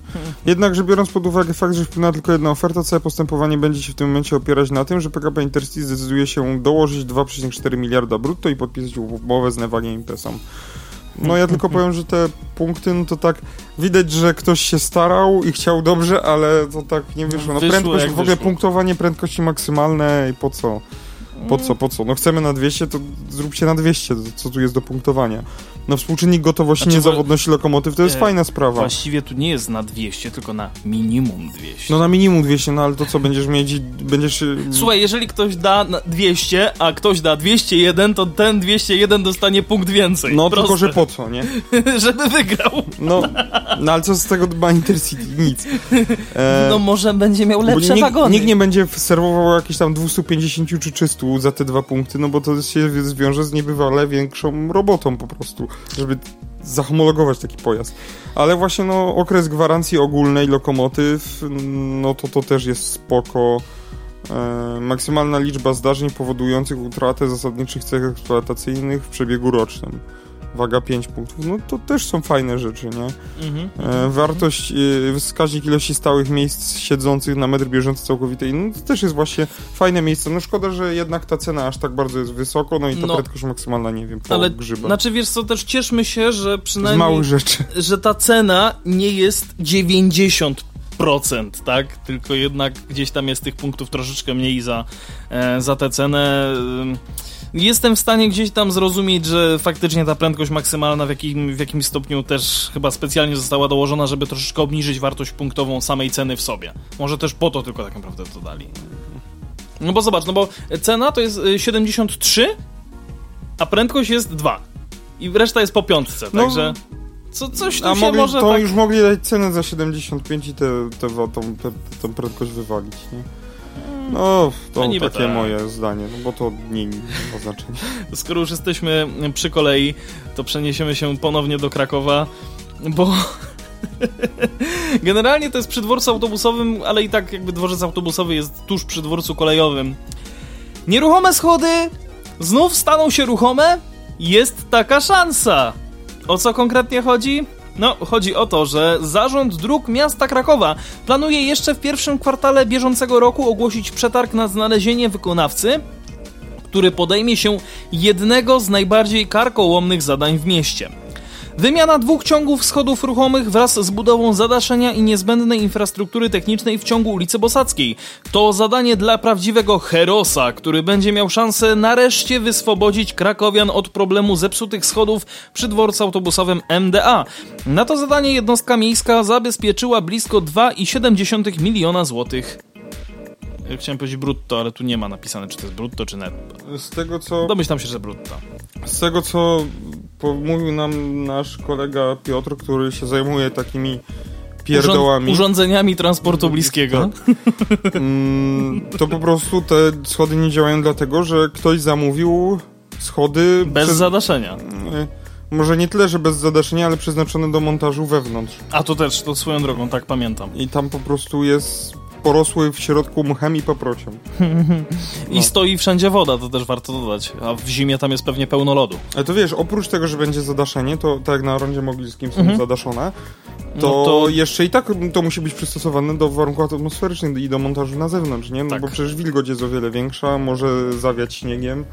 Jednakże biorąc pod uwagę fakt, że wpłynęła tylko jedna oferta, całe postępowanie będzie się w tym momencie opierać na tym, że PKP Intercity zdecyduje się dołożyć 2,4 miliarda brutto i podpisać umowę z Nevagiem Impresą. No ja tylko powiem, że te punkty, no to tak widać, że ktoś się starał i chciał dobrze, ale to tak nie wyszło. No Wyszło, prędkość, w ogóle wyszło. punktowanie prędkości maksymalnej, po co? Po co, po co? No chcemy na 200, to zróbcie na 200, co tu jest do punktowania. No współczynnik gotowości, Znaczy, niezawodności lokomotyw to jest e, fajna sprawa. Właściwie tu nie jest na 200, tylko na minimum 200. No na minimum 200, no ale to co, będziesz mieć, będziesz... y, Słuchaj, jeżeli ktoś da na 200, a ktoś da 201, to ten 201 dostanie punkt więcej. No Proste. tylko, że po co, nie? [LAUGHS] Żeby wygrał. No, no ale co z tego dba Intercity? Nic. E, No może będzie miał lepsze nikt, wagony. nikt nie będzie serwował jakieś tam 250 czy 300 za te dwa punkty, no bo to się zwiąże z niebywale większą robotą po prostu, żeby zahomologować taki pojazd. Ale właśnie no okres gwarancji ogólnej lokomotyw, no to to też jest spoko. E, maksymalna liczba zdarzeń powodujących utratę zasadniczych cech eksploatacyjnych w przebiegu rocznym. Waga 5 punktów, no to też są fajne rzeczy, nie? Mhm. E, wartość, e, wskaźnik ilości stałych miejsc siedzących na metr bieżący całkowitej, no to też jest właśnie fajne miejsce. No szkoda, że jednak ta cena aż tak bardzo jest wysoko, no i ta No. prędkość maksymalna, nie wiem, po Ale, grzyba. znaczy wiesz co, też cieszmy się, że Z przynajmniej... małych rzeczy. [LAUGHS] że ta cena nie jest 90%, tak? Tylko jednak gdzieś tam jest tych punktów troszeczkę mniej za, e, za tę cenę. Ym, Jestem w stanie gdzieś tam zrozumieć, że faktycznie ta prędkość maksymalna w, jakim, w jakimś stopniu też chyba specjalnie została dołożona, żeby troszeczkę obniżyć wartość punktową samej ceny w sobie. Może też po to tylko tak naprawdę to dali. No bo zobacz, no bo cena to jest y, 73, a prędkość jest 2. I reszta jest po piątce, No, także... Co, coś tu A mogli, może to tak... już mogli dać cenę za 75 i tę te, te, tą, te, prędkość wywalić, nie? No, to No takie tak. moje zdanie, no bo to nie, nie ma znaczenia. [LAUGHS] Skoro już jesteśmy przy kolei, to przeniesiemy się ponownie do Krakowa, bo [LAUGHS] generalnie to jest przy dworcu autobusowym, ale i tak jakby dworzec autobusowy jest tuż przy dworcu kolejowym. Nieruchome schody znów staną się ruchome? Jest taka szansa. O co konkretnie chodzi? No, chodzi o to, że Zarząd Dróg Miasta Krakowa planuje jeszcze w pierwszym kwartale bieżącego roku ogłosić przetarg na znalezienie wykonawcy, który podejmie się jednego z najbardziej karkołomnych zadań w mieście. Wymiana dwóch ciągów schodów ruchomych wraz z budową zadaszenia i niezbędnej infrastruktury technicznej w ciągu ulicy Bosackiej. To zadanie dla prawdziwego herosa, który będzie miał szansę nareszcie wyswobodzić krakowian od problemu zepsutych schodów przy dworcu autobusowym MDA. Na to zadanie jednostka miejska zabezpieczyła blisko 2,7 miliona złotych. Ja Chciałem powiedzieć brutto, ale tu nie ma napisane, czy to jest brutto, czy netto. Z tego co, Domyślam się, że brutto. z tego, co mówił nam nasz kolega Piotr, który się zajmuje takimi pierdołami, Urząd, urządzeniami transportu bliskiego. mm, to po prostu te schody nie działają dlatego, że ktoś zamówił schody Bez przez- zadaszenia. y, Może nie tyle, że bez zadaszenia, ale przeznaczone do montażu wewnątrz. A to też, to swoją drogą, tak pamiętam. I tam po prostu jest porosły w środku mchem i paprociem. I No. stoi wszędzie woda, to też warto dodać. A w zimie tam jest pewnie pełno lodu. Ale to wiesz, oprócz tego, że będzie zadaszenie, to tak jak na rondzie mogilskim są Mhm. zadaszone, to, No to- jeszcze i tak to musi być przystosowane do warunków atmosferycznych i do montażu na zewnątrz, nie? No Tak. bo przecież wilgoć jest o wiele większa, może zawiać śniegiem,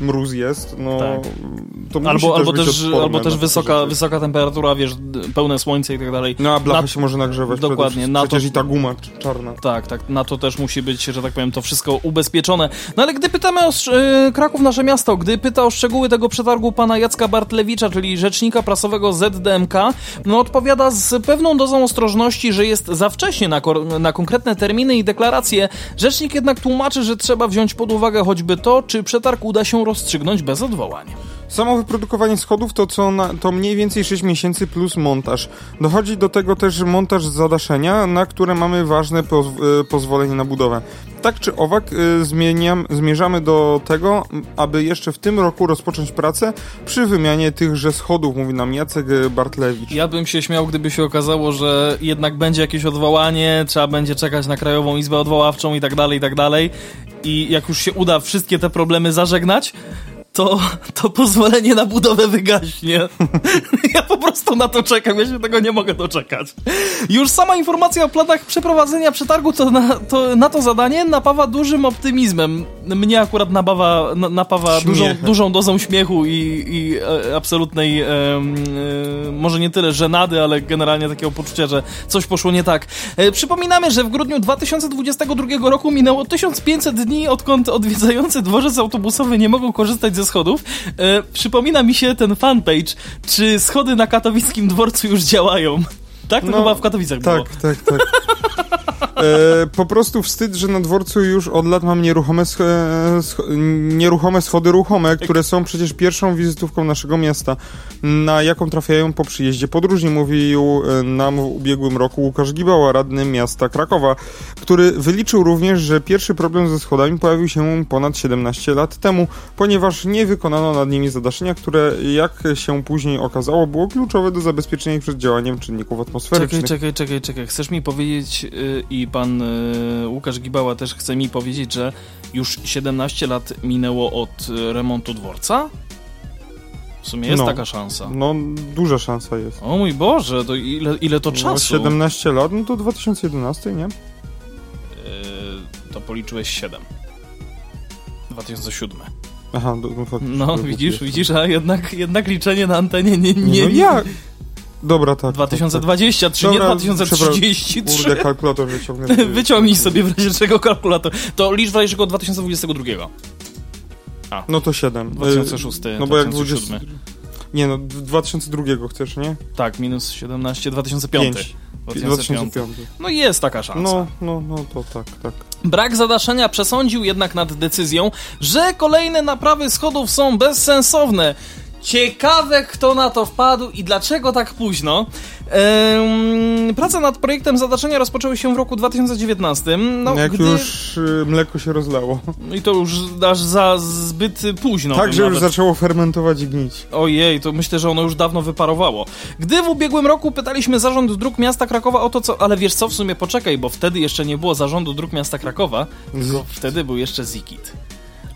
mróz jest, no Tak. to musi Albo, też albo być też, odporne albo na też wysoka, wysoka temperatura, wiesz, pełne słońce i tak dalej. No a blacha na- się może nagrzewać. Dokładnie, na to- Przecież i ta guma cz- czarna. Tak, tak, na to też musi być, że tak powiem, to wszystko ubezpieczone. No ale gdy pytamy o e, Kraków, nasze miasto, gdy pyta o szczegóły tego przetargu pana Jacka Bartlewicza, czyli rzecznika prasowego ZDMK, no odpowiada z pewną dozą ostrożności, że jest za wcześnie na, na konkretne terminy i deklaracje. Rzecznik jednak tłumaczy, że trzeba wziąć pod uwagę choćby to, czy przetarg uda się rozstrzygnąć bez odwołania. Samo wyprodukowanie schodów to, co na, to mniej więcej 6 miesięcy plus montaż. Dochodzi do tego też montaż zadaszenia, na które mamy ważne poz- e, pozwolenie na budowę. Tak czy owak e, zmieniam, zmierzamy do tego, aby jeszcze w tym roku rozpocząć pracę przy wymianie tychże schodów, mówi nam Jacek e, Bartlewicz. Ja bym się śmiał, gdyby się okazało, że jednak będzie jakieś odwołanie, trzeba będzie czekać na Krajową Izbę Odwoławczą i tak dalej, i tak dalej. I jak już się uda wszystkie te problemy zażegnać, to, to pozwolenie na budowę wygaśnie. [LAUGHS] ja po prostu na to czekam, ja się tego nie mogę doczekać. Już sama informacja o planach przeprowadzenia przetargu to na to, na to zadanie napawa dużym optymizmem. Mnie akurat napawa, na, napawa dużą, Śmiechem. dużą dozą śmiechu i, i e, absolutnej, em, e, może nie tyle żenady, ale generalnie takiego poczucia, że coś poszło nie tak. E, przypominamy, że w grudniu 2022 roku minęło 1500 dni, odkąd odwiedzający dworzec autobusowy nie mogą korzystać ze schodów. E, przypomina mi się ten fanpage, czy schody na katowickim dworcu już działają. Tak? To No, chyba w Katowicach było. Tak, tak, tak. [LAUGHS] E, po prostu wstyd, że na dworcu już od lat mam nieruchome, sch- sch- nieruchome schody ruchome, które są przecież pierwszą wizytówką naszego miasta, na jaką trafiają po przyjeździe podróżni, mówił e, nam w ubiegłym roku Łukasz Gibała, radny miasta Krakowa, który wyliczył również, że pierwszy problem ze schodami pojawił się ponad 17 lat temu, ponieważ nie wykonano nad nimi zadaszenia, które jak się później okazało było kluczowe do zabezpieczenia ich przed działaniem czynników atmosferycznych. Czekaj, czekaj, czekaj, czekaj. Chcesz mi powiedzieć yy, i pan yy, Łukasz Gibała też chce mi powiedzieć, że już 17 lat minęło od yy, remontu dworca? W sumie jest No. taka szansa. No, duża szansa jest. O mój Boże, to ile, ile to No, czasu? 17 lat, no to 2011, nie? Yy, to policzyłeś 7. 2007. Aha, do, no. No, widzisz, widzisz, a jednak, jednak liczenie na antenie nie... nie, no nie ja... Dobra, tak. 2023, nie Dobra, 2033. Tak, tak. Kurde, kalkulator wyciągnę. Wyciągnij sobie w razie czego kalkulator. To licz w razie czego 2022. No to 7. 2006, No bo jak 2007. 20... Nie no, 2002 chcesz, nie? Tak, minus 17, 2005. 5. 2005. 2005. No jest taka szansa. No, no, no to tak, tak. Brak zadaszenia przesądził jednak nad decyzją, że kolejne naprawy schodów są bezsensowne. Ciekawe, kto na to wpadł i dlaczego tak późno. Ehm, prace nad projektem zadaszenia rozpoczęły się w roku 2019. No, jak gdy... już y, mleko się rozlało. I to już aż za zbyt późno. tak, bym że już zaczęło fermentować i gnić. Ojej, to myślę, że ono już dawno wyparowało. Gdy w ubiegłym roku pytaliśmy zarząd dróg miasta Krakowa o to, co. Ale wiesz co, w sumie poczekaj, bo wtedy jeszcze nie było zarządu dróg miasta Krakowa, tylko wtedy był jeszcze Zikit.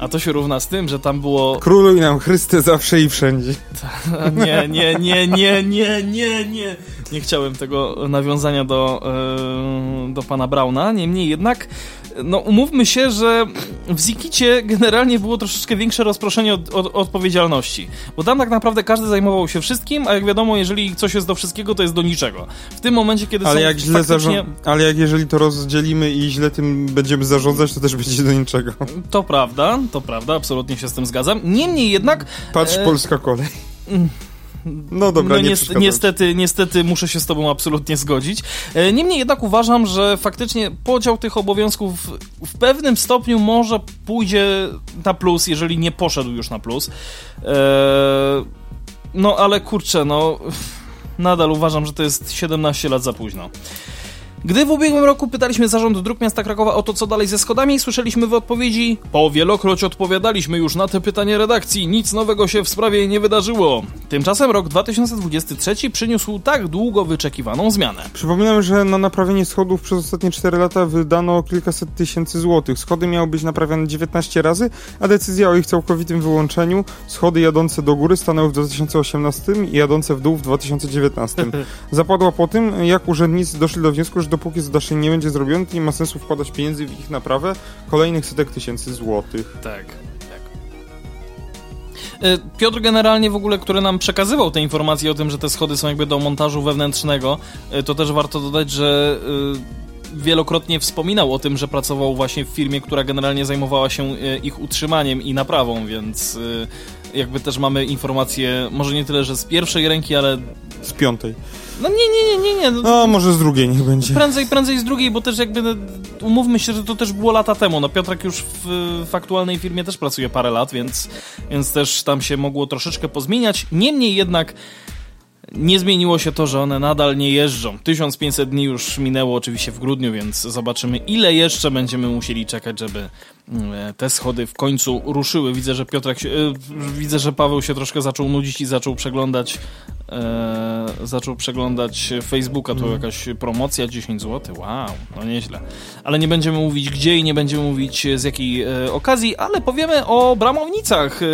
A to się równa z tym, że tam było. Króluj nam Chryste zawsze i wszędzie. [LAUGHS] Nie, nie, nie, nie, nie, nie, nie. Nie chciałem tego nawiązania do, e, do pana Brauna. Niemniej jednak, no umówmy się, że w Zikicie generalnie było troszeczkę większe rozproszenie od, od, odpowiedzialności. Bo tam tak naprawdę każdy zajmował się wszystkim, a jak wiadomo, jeżeli coś jest do wszystkiego, to jest do niczego. W tym momencie, kiedy Ale są jak źle faktycznie... Ale jak jeżeli to rozdzielimy i źle tym będziemy zarządzać, to też będzie do niczego. To prawda, to prawda, absolutnie się z tym zgadzam. Niemniej jednak... Patrz, E, polska kolej. No dobra, no nie niest- przeszkadzam. niestety, niestety muszę się z tobą absolutnie zgodzić. E, Niemniej jednak uważam, że faktycznie podział tych obowiązków w pewnym stopniu może pójdzie na plus, jeżeli nie poszedł już na plus. E, No ale kurczę, no nadal uważam, że to jest 17 lat za późno. Gdy w ubiegłym roku pytaliśmy zarząd dróg miasta Krakowa o to, co dalej ze schodami, słyszeliśmy w odpowiedzi: Po wielokroć odpowiadaliśmy już na te pytanie redakcji, nic nowego się w sprawie nie wydarzyło. Tymczasem rok 2023 przyniósł tak długo wyczekiwaną zmianę. Przypominam, że na naprawienie schodów przez ostatnie 4 lata wydano kilkaset tysięcy złotych. Schody miały być naprawiane 19 razy, a decyzja o ich całkowitym wyłączeniu, schody jadące do góry stanęły w 2018 i jadące w dół w 2019. [LAUGHS] Zapadła po tym, jak urzędnicy doszli do wniosku, że dopóki zadaszenie nie będzie zrobione, to nie ma sensu wkładać pieniędzy w ich naprawę kolejnych setek tysięcy złotych. Tak, tak. Piotr generalnie w ogóle, który nam przekazywał te informacje o tym, że te schody są jakby do montażu wewnętrznego, y, to też warto dodać, że y, wielokrotnie wspominał o tym, że pracował właśnie w firmie, która generalnie zajmowała się ich utrzymaniem i naprawą, więc jakby też mamy informacje, może nie tyle, że z pierwszej ręki, ale Z piątej. No nie, nie, nie, nie, nie. No, No, może z drugiej niech będzie. Prędzej, prędzej z drugiej, bo też jakby, no, umówmy się, że to też było lata temu. No Piotrek już w, w aktualnej firmie też pracuje parę lat, więc, więc też tam się mogło troszeczkę pozmieniać. Niemniej jednak nie zmieniło się to, że one nadal nie jeżdżą. 1500 dni już minęło oczywiście w grudniu, więc zobaczymy ile jeszcze będziemy musieli czekać, żeby te schody w końcu ruszyły. Widzę, że Piotrek się, e, widzę, że Paweł się troszkę zaczął nudzić i zaczął przeglądać e, zaczął przeglądać Facebooka, tu jakaś promocja 10 zł. Wow, no nieźle. Ale nie będziemy mówić gdzie i nie będziemy mówić z jakiej e, okazji, ale powiemy o bramownicach, e,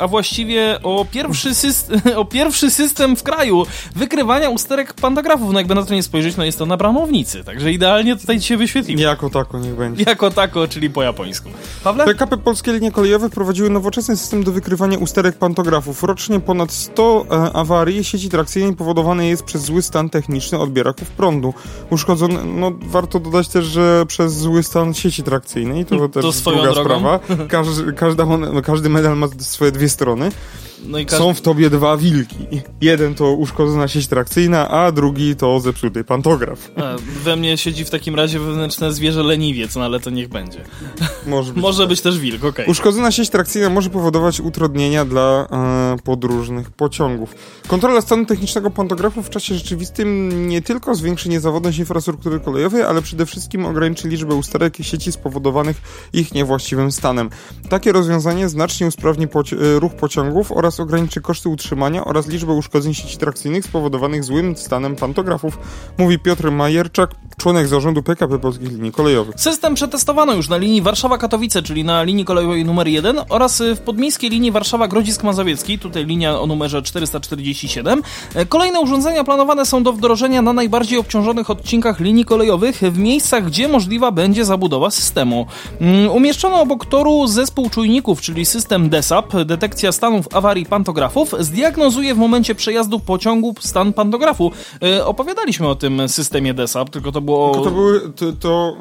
a właściwie o pierwszy, system, [LAUGHS] o pierwszy system w kraju wykrywania usterek pantografów. No jakby na to nie spojrzeć, no jest to na bramownicy, także idealnie tutaj ci się wyświetliło. Jako tako niech będzie. Jako tako, czyli po japońsku. Pawle? PKP Polskie Linie Kolejowe wprowadziły nowoczesny system do wykrywania usterek pantografów. Rocznie ponad 100 e, awarii sieci trakcyjnej powodowane jest przez zły stan techniczny odbieraków prądu. Uszkodzone, no warto dodać też, że przez zły stan sieci trakcyjnej, to, też To swoją druga drogą. sprawa. [LAUGHS] Każdy, każda, każdy medal ma swoje dwie strony. No każdy... Są w tobie dwa wilki. Jeden to uszkodzona sieć trakcyjna, a drugi to zepsuty pantograf. A, we mnie siedzi w takim razie wewnętrzne zwierzę leniwiec, no ale to niech będzie. [LAUGHS] Może być. Może być też wilk, okej. Uszkodzona sieć trakcyjna może powodować utrudnienia dla e, podróżnych pociągów. Kontrola stanu technicznego pantografu w czasie rzeczywistym nie tylko zwiększy niezawodność infrastruktury kolejowej, ale przede wszystkim ograniczy liczbę usterek i sieci spowodowanych ich niewłaściwym stanem. Takie rozwiązanie znacznie usprawni poci- e, ruch pociągów oraz ograniczy koszty utrzymania oraz liczbę uszkodzeń sieci trakcyjnych spowodowanych złym stanem pantografów, mówi Piotr Majerczak, członek zarządu PKP Polskich Linii Kolejowych. System przetestowano już na linii Warszawa-Katowice, czyli na linii kolejowej numer 1 oraz w podmiejskiej linii Warszawa-Grodzisk Mazowiecki, tutaj linia o numerze 447. Kolejne urządzenia planowane są do wdrożenia na najbardziej obciążonych odcinkach linii kolejowych w miejscach, gdzie możliwa będzie zabudowa systemu. Mm, umieszczono obok toru zespół czujników, czyli system DESAP, detekcja stanów awarii pantografów, zdiagnozuje w momencie przejazdu pociągu stan pantografu. E, opowiadaliśmy o tym systemie DESAP, tylko to było... To były, to, to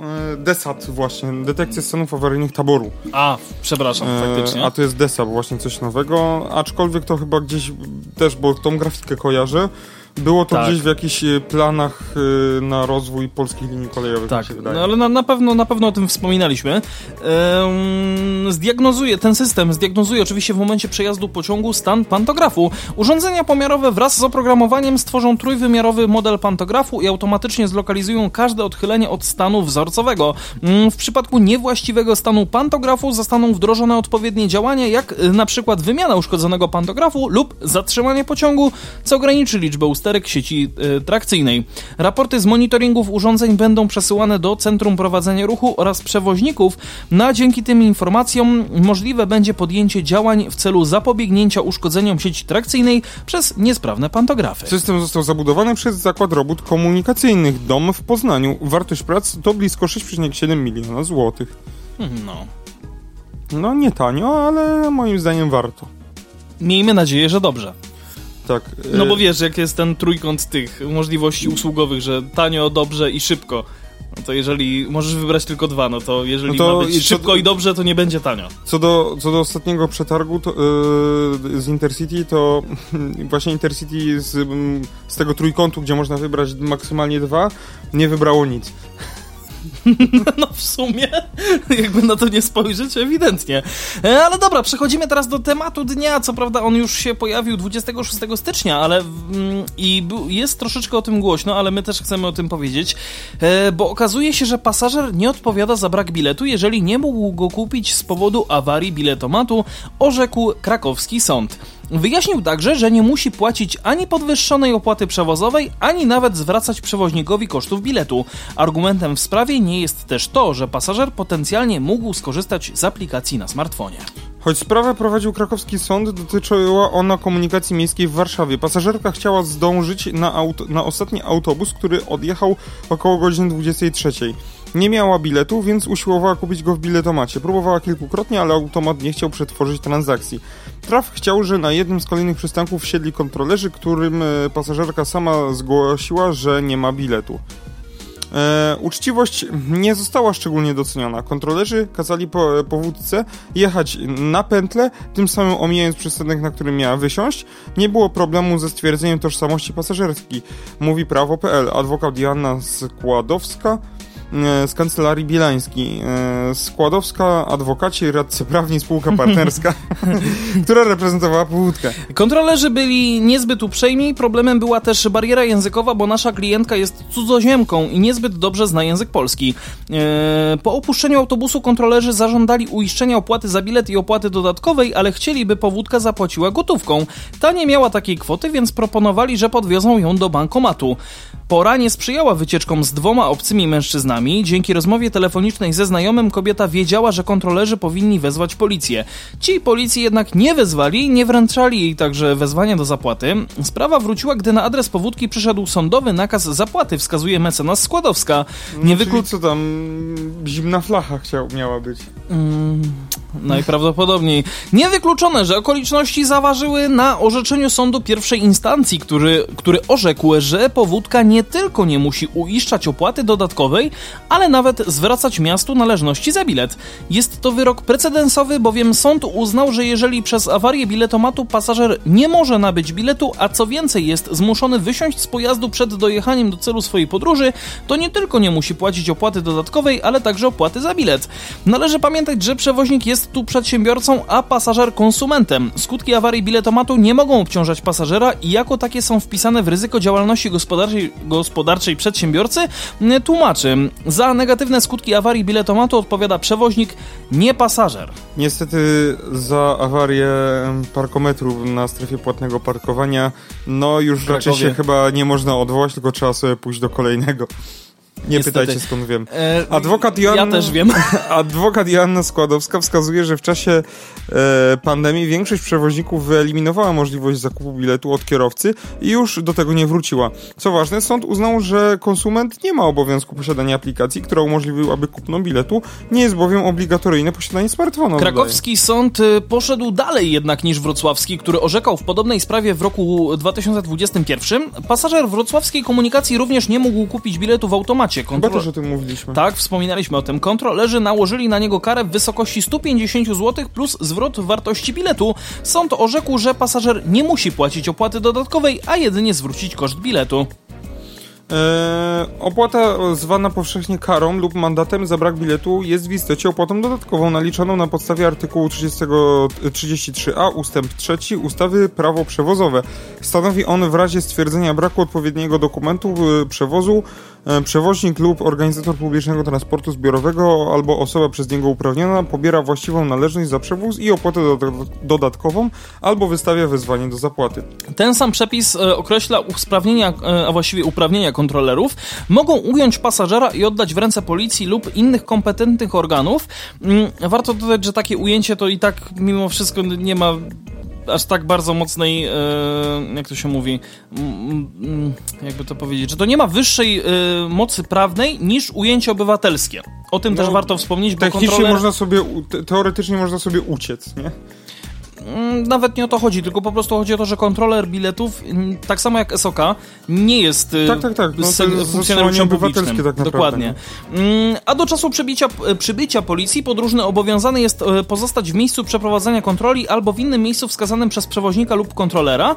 e, właśnie, detekcja stanów awaryjnych taboru. A, przepraszam, faktycznie. E, a to jest DESAP, właśnie coś nowego, aczkolwiek to chyba gdzieś też, bo tą grafikę kojarzę, było to tak. gdzieś w jakichś e, planach e, na rozwój polskich linii kolejowych, tak. No, ale na, na, pewno, na pewno o tym wspominaliśmy. Ehm, zdiagnozuje, ten system zdiagnozuje oczywiście w momencie przejazdu pociągu stan pantografu. Urządzenia pomiarowe wraz z oprogramowaniem stworzą trójwymiarowy model pantografu i automatycznie zlokalizują każde odchylenie od stanu wzorcowego. Mm, w przypadku niewłaściwego stanu pantografu zostaną wdrożone odpowiednie działania, jak e, na przykład wymiana uszkodzonego pantografu lub zatrzymanie pociągu, co ograniczy liczbę usterek sieci e, trakcyjnej. Raporty z monitoringów urządzeń będą przesyłane do Centrum Prowadzenia Ruchu oraz przewoźników, no a dzięki tym informacjom możliwe będzie podjęcie działań w celu zapobiegnięcia uszkodzeniom sieci trakcyjnej przez niesprawne pantografy. System został zabudowany przez Zakład Robót Komunikacyjnych DOM w Poznaniu. Wartość prac to blisko 6,7 miliona złotych. No. No nie tanio, ale moim zdaniem warto. Miejmy nadzieję, że dobrze tak. No bo e, wiesz, jak jest ten trójkąt tych możliwości usługowych, że tanio, dobrze i szybko. No to jeżeli możesz wybrać tylko dwa, no to jeżeli no to ma być szybko i dobrze, to nie będzie tanio. Co do, co do ostatniego przetargu to, yy, z Intercity, to [LAUGHS] właśnie Intercity z, z tego trójkątu, gdzie można wybrać maksymalnie dwa, nie wybrało nic. [LAUGHS] No w sumie, jakby na to nie spojrzeć, ewidentnie. E, ale dobra, przechodzimy teraz do tematu dnia. Co prawda on już się pojawił 26 stycznia, ale mm, i jest troszeczkę o tym głośno, ale my też chcemy o tym powiedzieć, e, bo okazuje się, że pasażer nie odpowiada za brak biletu, jeżeli nie mógł go kupić z powodu awarii biletomatu, orzekł krakowski sąd. Wyjaśnił także, że nie musi płacić ani podwyższonej opłaty przewozowej, ani nawet zwracać przewoźnikowi kosztów biletu. Argumentem w sprawie nie jest też to, że pasażer potencjalnie mógł skorzystać z aplikacji na smartfonie. Choć sprawę prowadził krakowski sąd, dotyczyła ona komunikacji miejskiej w Warszawie. Pasażerka chciała zdążyć na, na ostatni autobus, który odjechał około godziny 23. Nie miała biletu, więc usiłowała kupić go w biletomacie. Próbowała kilkukrotnie, ale automat nie chciał przetworzyć transakcji. Traf chciał, że na jednym z kolejnych przystanków wsiedli kontrolerzy, którym e, pasażerka sama zgłosiła, że nie ma biletu. E, uczciwość nie została szczególnie doceniona. Kontrolerzy kazali po, powódce jechać na pętlę, tym samym omijając przystanek, na którym miała wysiąść. Nie było problemu ze stwierdzeniem tożsamości pasażerskiej, mówi prawo.pl. Adwokat Joanna Składowska E, z kancelarii Bielański. E, Składowska, adwokaci, radcy prawni, spółka [LAUGHS] partnerska, [LAUGHS] która reprezentowała powódkę. Kontrolerzy byli niezbyt uprzejmi, problemem była też bariera językowa, bo nasza klientka jest cudzoziemką i niezbyt dobrze zna język polski. E, po opuszczeniu autobusu kontrolerzy zażądali uiszczenia opłaty za bilet i opłaty dodatkowej, ale chcieli, by powódka zapłaciła gotówką. Ta nie miała takiej kwoty, więc proponowali, że podwiozą ją do bankomatu. Pora nie sprzyjała wycieczkom z dwoma obcymi mężczyznami. Dzięki rozmowie telefonicznej ze znajomym kobieta wiedziała, że kontrolerzy powinni wezwać policję. Ci policji jednak nie wezwali, nie wręczali jej także wezwania do zapłaty. Sprawa wróciła, gdy na adres powódki przyszedł sądowy nakaz zapłaty, wskazuje mecenas Składowska. Nie wyklu... co tam, zimna flacha chciał, miała być. Mm, najprawdopodobniej. Niewykluczone, że okoliczności zaważyły na orzeczeniu sądu pierwszej instancji, który, który orzekł, że powódka nie tylko nie musi uiszczać opłaty dodatkowej, ale nawet zwracać miastu należności za bilet. Jest to wyrok precedensowy, bowiem sąd uznał, że jeżeli przez awarię biletomatu pasażer nie może nabyć biletu, a co więcej jest zmuszony wysiąść z pojazdu przed dojechaniem do celu swojej podróży, to nie tylko nie musi płacić opłaty dodatkowej, ale także opłaty za bilet. Należy pamiętać, że przewoźnik jest tu przedsiębiorcą, a pasażer konsumentem. Skutki awarii biletomatu nie mogą obciążać pasażera i jako takie są wpisane w ryzyko działalności gospodarczej, gospodarczej przedsiębiorcy, tłumaczy. Za negatywne skutki awarii biletomatu odpowiada przewoźnik, nie pasażer. Niestety za awarię parkometru na strefie płatnego parkowania, no już raczej się chyba nie można odwołać, tylko trzeba sobie pójść do kolejnego. Nie Niestety. pytajcie skąd wiem. E, Adwokat Joanna, Ja też wiem. [LAUGHS] Adwokat Joanna Składowska wskazuje, że w czasie e, pandemii większość przewoźników wyeliminowała możliwość zakupu biletu od kierowcy i już do tego nie wróciła. Co ważne, sąd uznał, że konsument nie ma obowiązku posiadania aplikacji, która umożliwiłaby kupno biletu, nie jest bowiem obligatoryjne posiadanie smartfona. Krakowski sąd y, poszedł dalej jednak niż wrocławski, który orzekał w podobnej sprawie w roku 2021. Pasażer wrocławskiej komunikacji również nie mógł kupić biletu w automacie. Chyba Kontro- też o tym mówiliśmy. Tak, wspominaliśmy o tym. Kontrolerzy nałożyli na niego karę w wysokości 150 zł plus zwrot wartości biletu. Sąd orzekł, że pasażer nie musi płacić opłaty dodatkowej, a jedynie zwrócić koszt biletu. Eee, opłata zwana powszechnie karą lub mandatem za brak biletu jest w istocie opłatą dodatkową naliczoną na podstawie artykułu 30, 33a ustęp 3 ustawy prawo przewozowe. Stanowi on w razie stwierdzenia braku odpowiedniego dokumentu y, przewozu e, przewoźnik lub organizator publicznego transportu zbiorowego albo osoba przez niego uprawniona pobiera właściwą należność za przewóz i opłatę doda- dodatkową albo wystawia wezwanie do zapłaty. Ten sam przepis e, określa usprawnienia, e, a właściwie uprawnienia kontrolerów. Mogą ująć pasażera i oddać w ręce policji lub innych kompetentnych organów. Mm, Warto dodać, że takie ujęcie to i tak mimo wszystko nie ma aż tak bardzo mocnej, e, jak to się mówi, mm, mm, jakby to powiedzieć, że to nie ma wyższej e, mocy prawnej niż ujęcie obywatelskie. O tym No, też warto wspomnieć, bo Technicznie kontroler... można sobie, teoretycznie można sobie uciec, nie? Nawet nie o to chodzi, tylko po prostu chodzi o to, że kontroler biletów, tak samo jak SOK, nie jest y, Tak, tak, tak. No, funkcjonariuszem publicznym. tak naprawdę, Dokładnie. Mm, A do czasu przybycia, y, przybycia policji podróżny obowiązany jest y, pozostać w miejscu przeprowadzania kontroli albo w innym miejscu wskazanym przez przewoźnika lub kontrolera.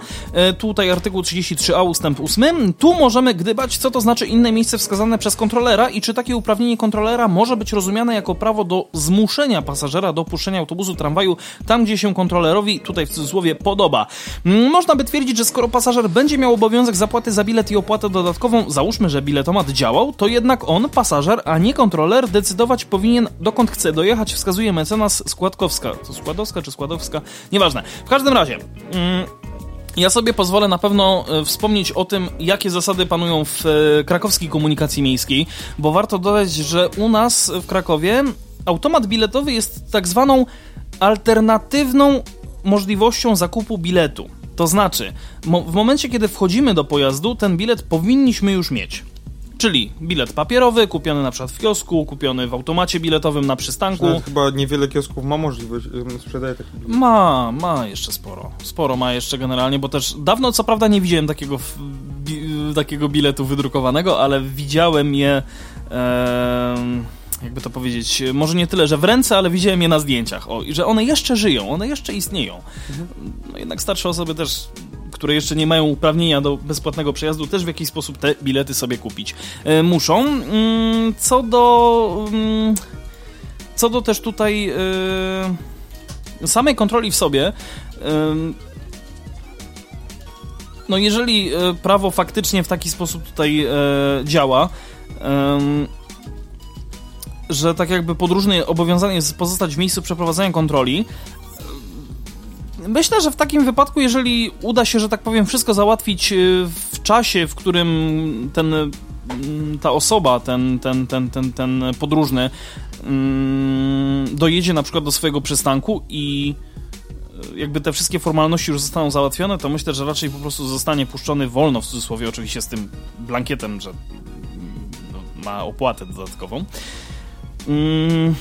Tutaj artykuł 33a ustęp 8. Tu możemy gdybać, co to znaczy inne miejsce wskazane przez kontrolera i czy takie uprawnienie kontrolera może być rozumiane jako prawo do zmuszenia pasażera do opuszczenia autobusu, tramwaju tam, gdzie się kontrolerowi, tutaj w cudzysłowie, podoba. Mm, Można by twierdzić, że skoro pasażer będzie miał obowiązek zapłaty za bilet i opłatę dodatkową, załóżmy, że biletomat działał, to jednak on, pasażer, a nie kontroler, decydować powinien dokąd chce dojechać, wskazuje mecenas Składkowska. To Składowska czy Składowska? Nieważne. W każdym razie... Mm, ja sobie pozwolę na pewno e, wspomnieć o tym, jakie zasady panują w e, krakowskiej komunikacji miejskiej, bo warto dodać, że u nas w Krakowie automat biletowy jest tak zwaną alternatywną możliwością zakupu biletu. To znaczy, mo w momencie, kiedy wchodzimy do pojazdu, ten bilet powinniśmy już mieć. Czyli bilet papierowy, kupiony na przykład w kiosku, kupiony w automacie biletowym na przystanku. Nawet chyba niewiele kiosków ma możliwość, sprzedaje takie bilety. Ma, ma jeszcze sporo. Sporo ma jeszcze generalnie, bo też dawno co prawda nie widziałem takiego, bi, takiego biletu wydrukowanego, ale widziałem je. em, jakby to powiedzieć, może nie tyle, że w ręce, ale widziałem je na zdjęciach. O, i że one jeszcze żyją, one jeszcze istnieją. No jednak starsze osoby też, które jeszcze nie mają uprawnienia do bezpłatnego przejazdu, też w jakiś sposób te bilety sobie kupić e, muszą. Mm, Co do. mm, Co do też tutaj e, samej kontroli w sobie. No, jeżeli e, prawo faktycznie w taki sposób tutaj e, działa, że tak jakby podróżny obowiązany jest pozostać w miejscu przeprowadzania kontroli, Myślę, że w takim wypadku, jeżeli uda się, że tak powiem, wszystko załatwić y, w czasie, w którym ten, mm, ta osoba, ten, ten, ten, ten, ten podróżny mm, dojedzie na przykład do swojego przystanku i y, jakby te wszystkie formalności już zostaną załatwione, to myślę, że raczej po prostu zostanie puszczony wolno, w cudzysłowie oczywiście z tym blankietem, że mm, no, ma opłatę dodatkową. Mm.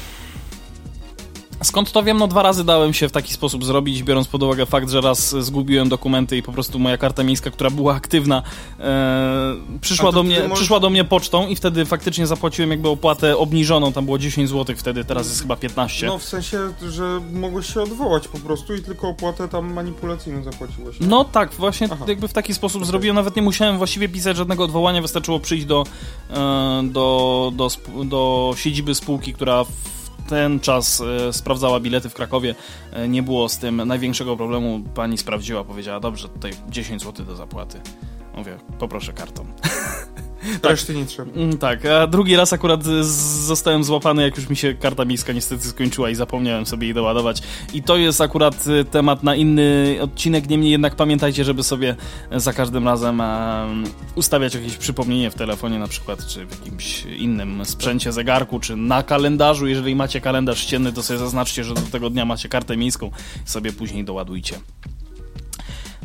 Skąd to wiem? No dwa razy dałem się w taki sposób zrobić, biorąc pod uwagę fakt, że raz zgubiłem dokumenty i po prostu moja karta miejska, która była aktywna, e, przyszła, do mnie, możesz- przyszła do mnie pocztą i wtedy faktycznie zapłaciłem jakby opłatę obniżoną, tam było 10 zł wtedy, teraz jest chyba 15. No w sensie, że mogłeś się odwołać po prostu i tylko opłatę tam manipulacyjną zapłaciłeś. nie? No tak, właśnie Aha. jakby w taki sposób zrobiłem. Nawet nie musiałem właściwie pisać żadnego odwołania, wystarczyło przyjść do, e, do, do, sp- do siedziby spółki, która ten czas e, sprawdzała bilety w Krakowie. E, nie było z tym największego problemu. Pani sprawdziła, powiedziała, dobrze, tutaj 10 zł do zapłaty. Mówię, poproszę kartą. [LAUGHS] tak. reszty nie trzeba. Mm, tak, a drugi raz akurat zostałem złapany, jak już mi się karta miejska niestety skończyła i zapomniałem sobie jej doładować. I to jest akurat y, temat na inny odcinek, niemniej jednak pamiętajcie, żeby sobie za każdym razem ustawiać jakieś przypomnienie w telefonie na przykład, czy w jakimś innym sprzęcie, zegarku, czy na kalendarzu. Jeżeli macie kalendarz ścienny, to sobie zaznaczcie, że do tego dnia macie kartę miejską sobie później doładujcie.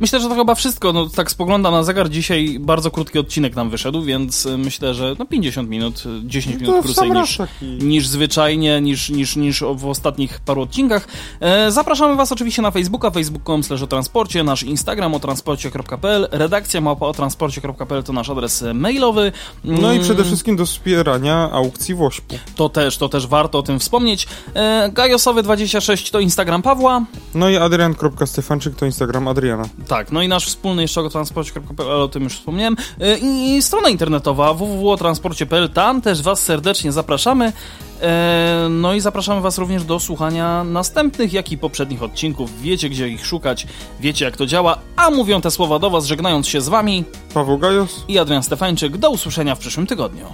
Myślę, że to chyba wszystko. No, tak spoglądam na zegar. Dzisiaj bardzo krótki odcinek nam wyszedł, więc y, myślę, że no 50 minut, 10 no minut krócej niż, niż zwyczajnie, niż, niż, niż w ostatnich paru odcinkach. E, zapraszamy Was oczywiście na Facebooka, facebook.com slash o transporcie, nasz Instagram o transporcie.pl, redakcja małpa o transporcie.pl to nasz adres mailowy. No i mm. przede wszystkim do wspierania aukcji Wośpu. To też, to też warto o tym wspomnieć. E, Gajosowy26 to Instagram Pawła. No i adrian.stefanczyk to Instagram Adriana. Tak, no i nasz wspólny jeszcze o transporcie.pl, o tym już wspomniałem. E, I strona internetowa www.transporcie.pl, tam też Was serdecznie zapraszamy. E, no i zapraszamy Was również do słuchania następnych, jak i poprzednich odcinków. Wiecie, gdzie ich szukać, wiecie, jak to działa. A mówią te słowa do Was, żegnając się z Wami Paweł Gajos i Adrian Stefańczyk. Do usłyszenia w przyszłym tygodniu.